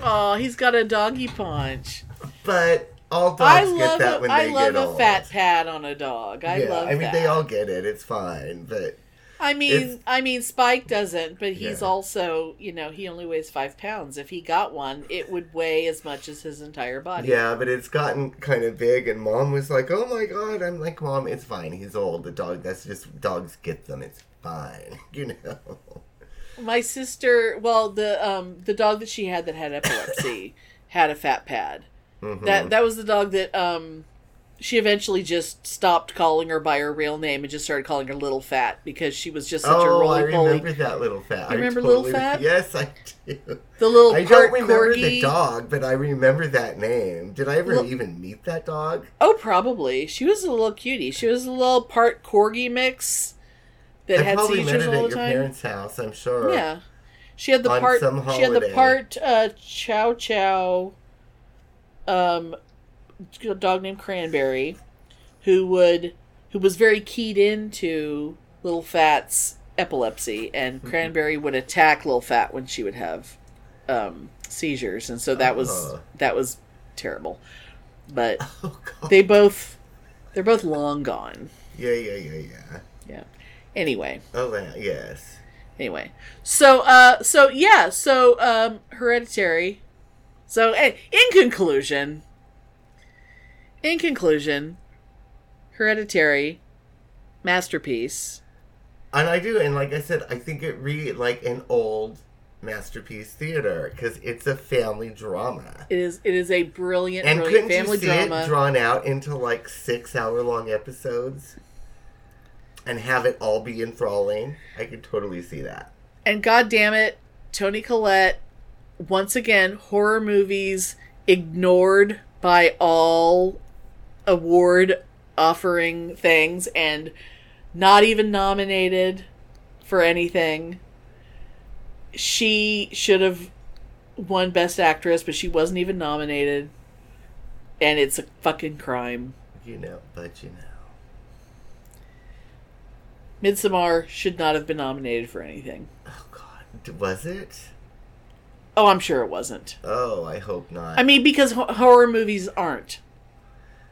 Oh, he's got a doggy punch. But all dogs I get love that a, when I they love a fat pad on a dog. I yeah, love I mean that. they all get it. It's fine, but I mean, I mean, Spike doesn't, but he's Yeah. also, you know, he only weighs five pounds. If he got one, it would weigh as much as his entire body. Yeah, but it's gotten kind of big, and mom was like, "Oh my god!" I'm like, "Mom, it's fine. He's old. The dog. That's just dogs get them. It's fine." *laughs* You know. My sister, well, the um, the dog that she had that had epilepsy *coughs* had a fat pad. Mm-hmm. That that was the dog that um, she eventually just stopped calling her by her real name and just started calling her Little Fat because she was just such a Oh, I roly poly. remember that little fat. You I remember Little Fat? Yes, I do. The little I don't remember corgi. the dog, but I remember that name. Did I ever Well- even meet that dog? Oh, probably. She was a little cutie. She was a little part corgi mix that I had probably met it all at the your time. parents' house. I'm sure. Yeah. She had the part she had the part uh Chow Chow um a dog named Cranberry who would who was very keyed into Little Fat's epilepsy and Mm-hmm. Cranberry would attack Little Fat when she would have um seizures and so that was Oh. that was terrible. But *laughs* Oh they both they're both long gone. Yeah, yeah, yeah, yeah. Yeah. Anyway. Oh, that, yes. Anyway, so uh, so yeah, so um, hereditary. So in conclusion, in conclusion, hereditary, masterpiece. And I do, and like I said, I think it read like an old masterpiece theater because it's a family drama. It is it is a brilliant, And brilliant couldn't family you see drama. it drawn out into like six hour long episodes and have it all be enthralling? I could totally see that. and god damn it, Toni Collette, once again, horror movies ignored by all award offering things and not even nominated for anything. She should have won Best Actress, but she wasn't even nominated. And it's a fucking crime. You know, but you know. Midsommar should not have been nominated for anything. Oh God, was it? Oh, I'm sure it wasn't. Oh, I hope not. I mean, because ho- horror movies aren't.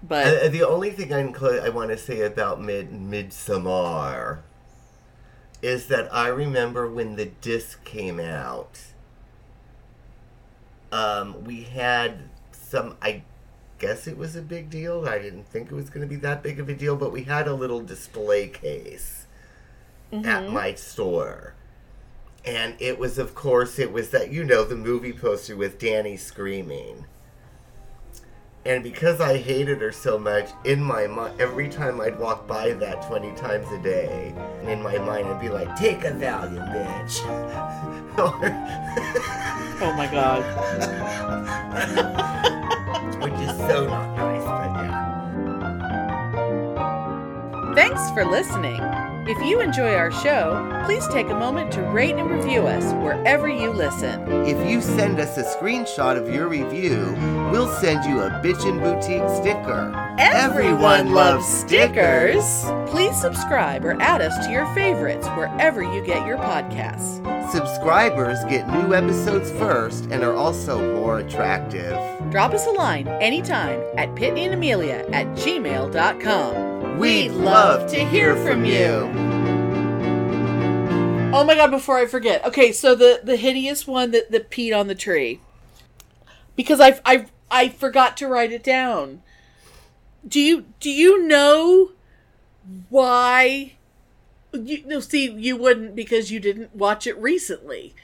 But Uh, the only thing I, include, I want to say about Mid Midsommar is that I remember when the disc came out. Um, we had some. I guess it was a big deal. I didn't think it was going to be that big of a deal, but we had a little display case at my store. And it was, of course, it was that, you know, the movie poster with Dani screaming. And because I hated her so much, in my mind, every time I'd walk by that 20 times a day, in my mind, I'd be like, take a Valium, bitch. *laughs* oh my god. Which is so not nice, but yeah. Thanks for listening. If you enjoy our show, please take a moment to rate and review us wherever you listen. If you send us a screenshot of your review, we'll send you a Bitchin' Boutique sticker. Everyone loves stickers. Please subscribe or add us to your favorites wherever you get your podcasts. Subscribers get new episodes first and are also more attractive. Drop us a line anytime at pitneyandamelia at gmail.com. We'd love to hear from you. Oh my god, before I forget. Okay, so the the hideous one that, that peed on the tree. Because I I I forgot to write it down. Do you do you know why you no see you wouldn't because you didn't watch it recently.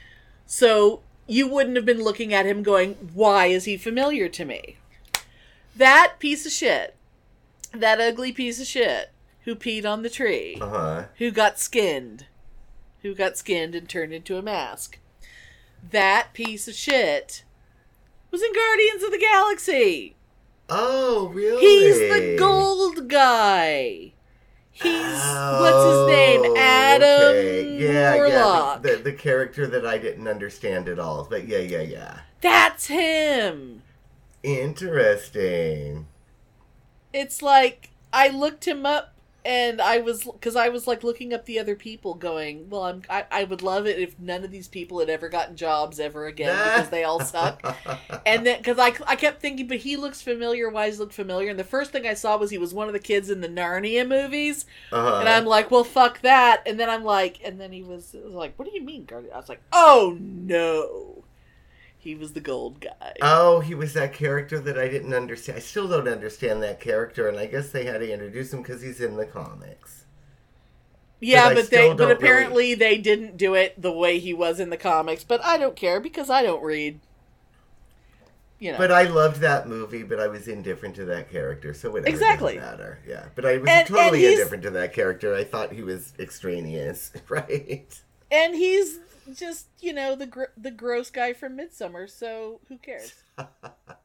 So you wouldn't have been looking at him going, "Why is he familiar to me?" That piece of shit. That ugly piece of shit who peed on the tree Uh huh. who got skinned, who got skinned and turned into a mask. That piece of shit was in Guardians of the Galaxy. Oh, really? He's the gold guy. He's what's his name? Oh, Adam okay. Yeah, Warlock. yeah. The, the, the character that I didn't understand at all. But yeah, yeah, yeah. That's him. Interesting. It's like I looked him up and I was because I was like looking up the other people, going, "Well, I'm I, I would love it if none of these people had ever gotten jobs ever again because they all suck." *laughs* and then because I I kept thinking, but he looks familiar. Why does he look familiar? And the first thing I saw was he was one of the kids in the Narnia movies, Uh-huh. and I'm like, "Well, fuck that." And then I'm like, and then he was, was like, "What do you mean, Guardian?" I was like, "Oh no." He was the gold guy. Oh, he was that character that I didn't understand. I still don't understand that character, and I guess they had to introduce him because he's in the comics. Yeah, But I but still they but really- apparently they didn't do it the way he was in the comics. But I don't care because I don't read. You know. But I loved that movie, but I was indifferent to that character, so whatever. Exactly. Doesn't matter. Yeah, but I was And- and totally he's- indifferent to that character. I thought he was extraneous, *laughs* right? and he's just you know the gr- the gross guy from Midsommar. So who cares? *laughs*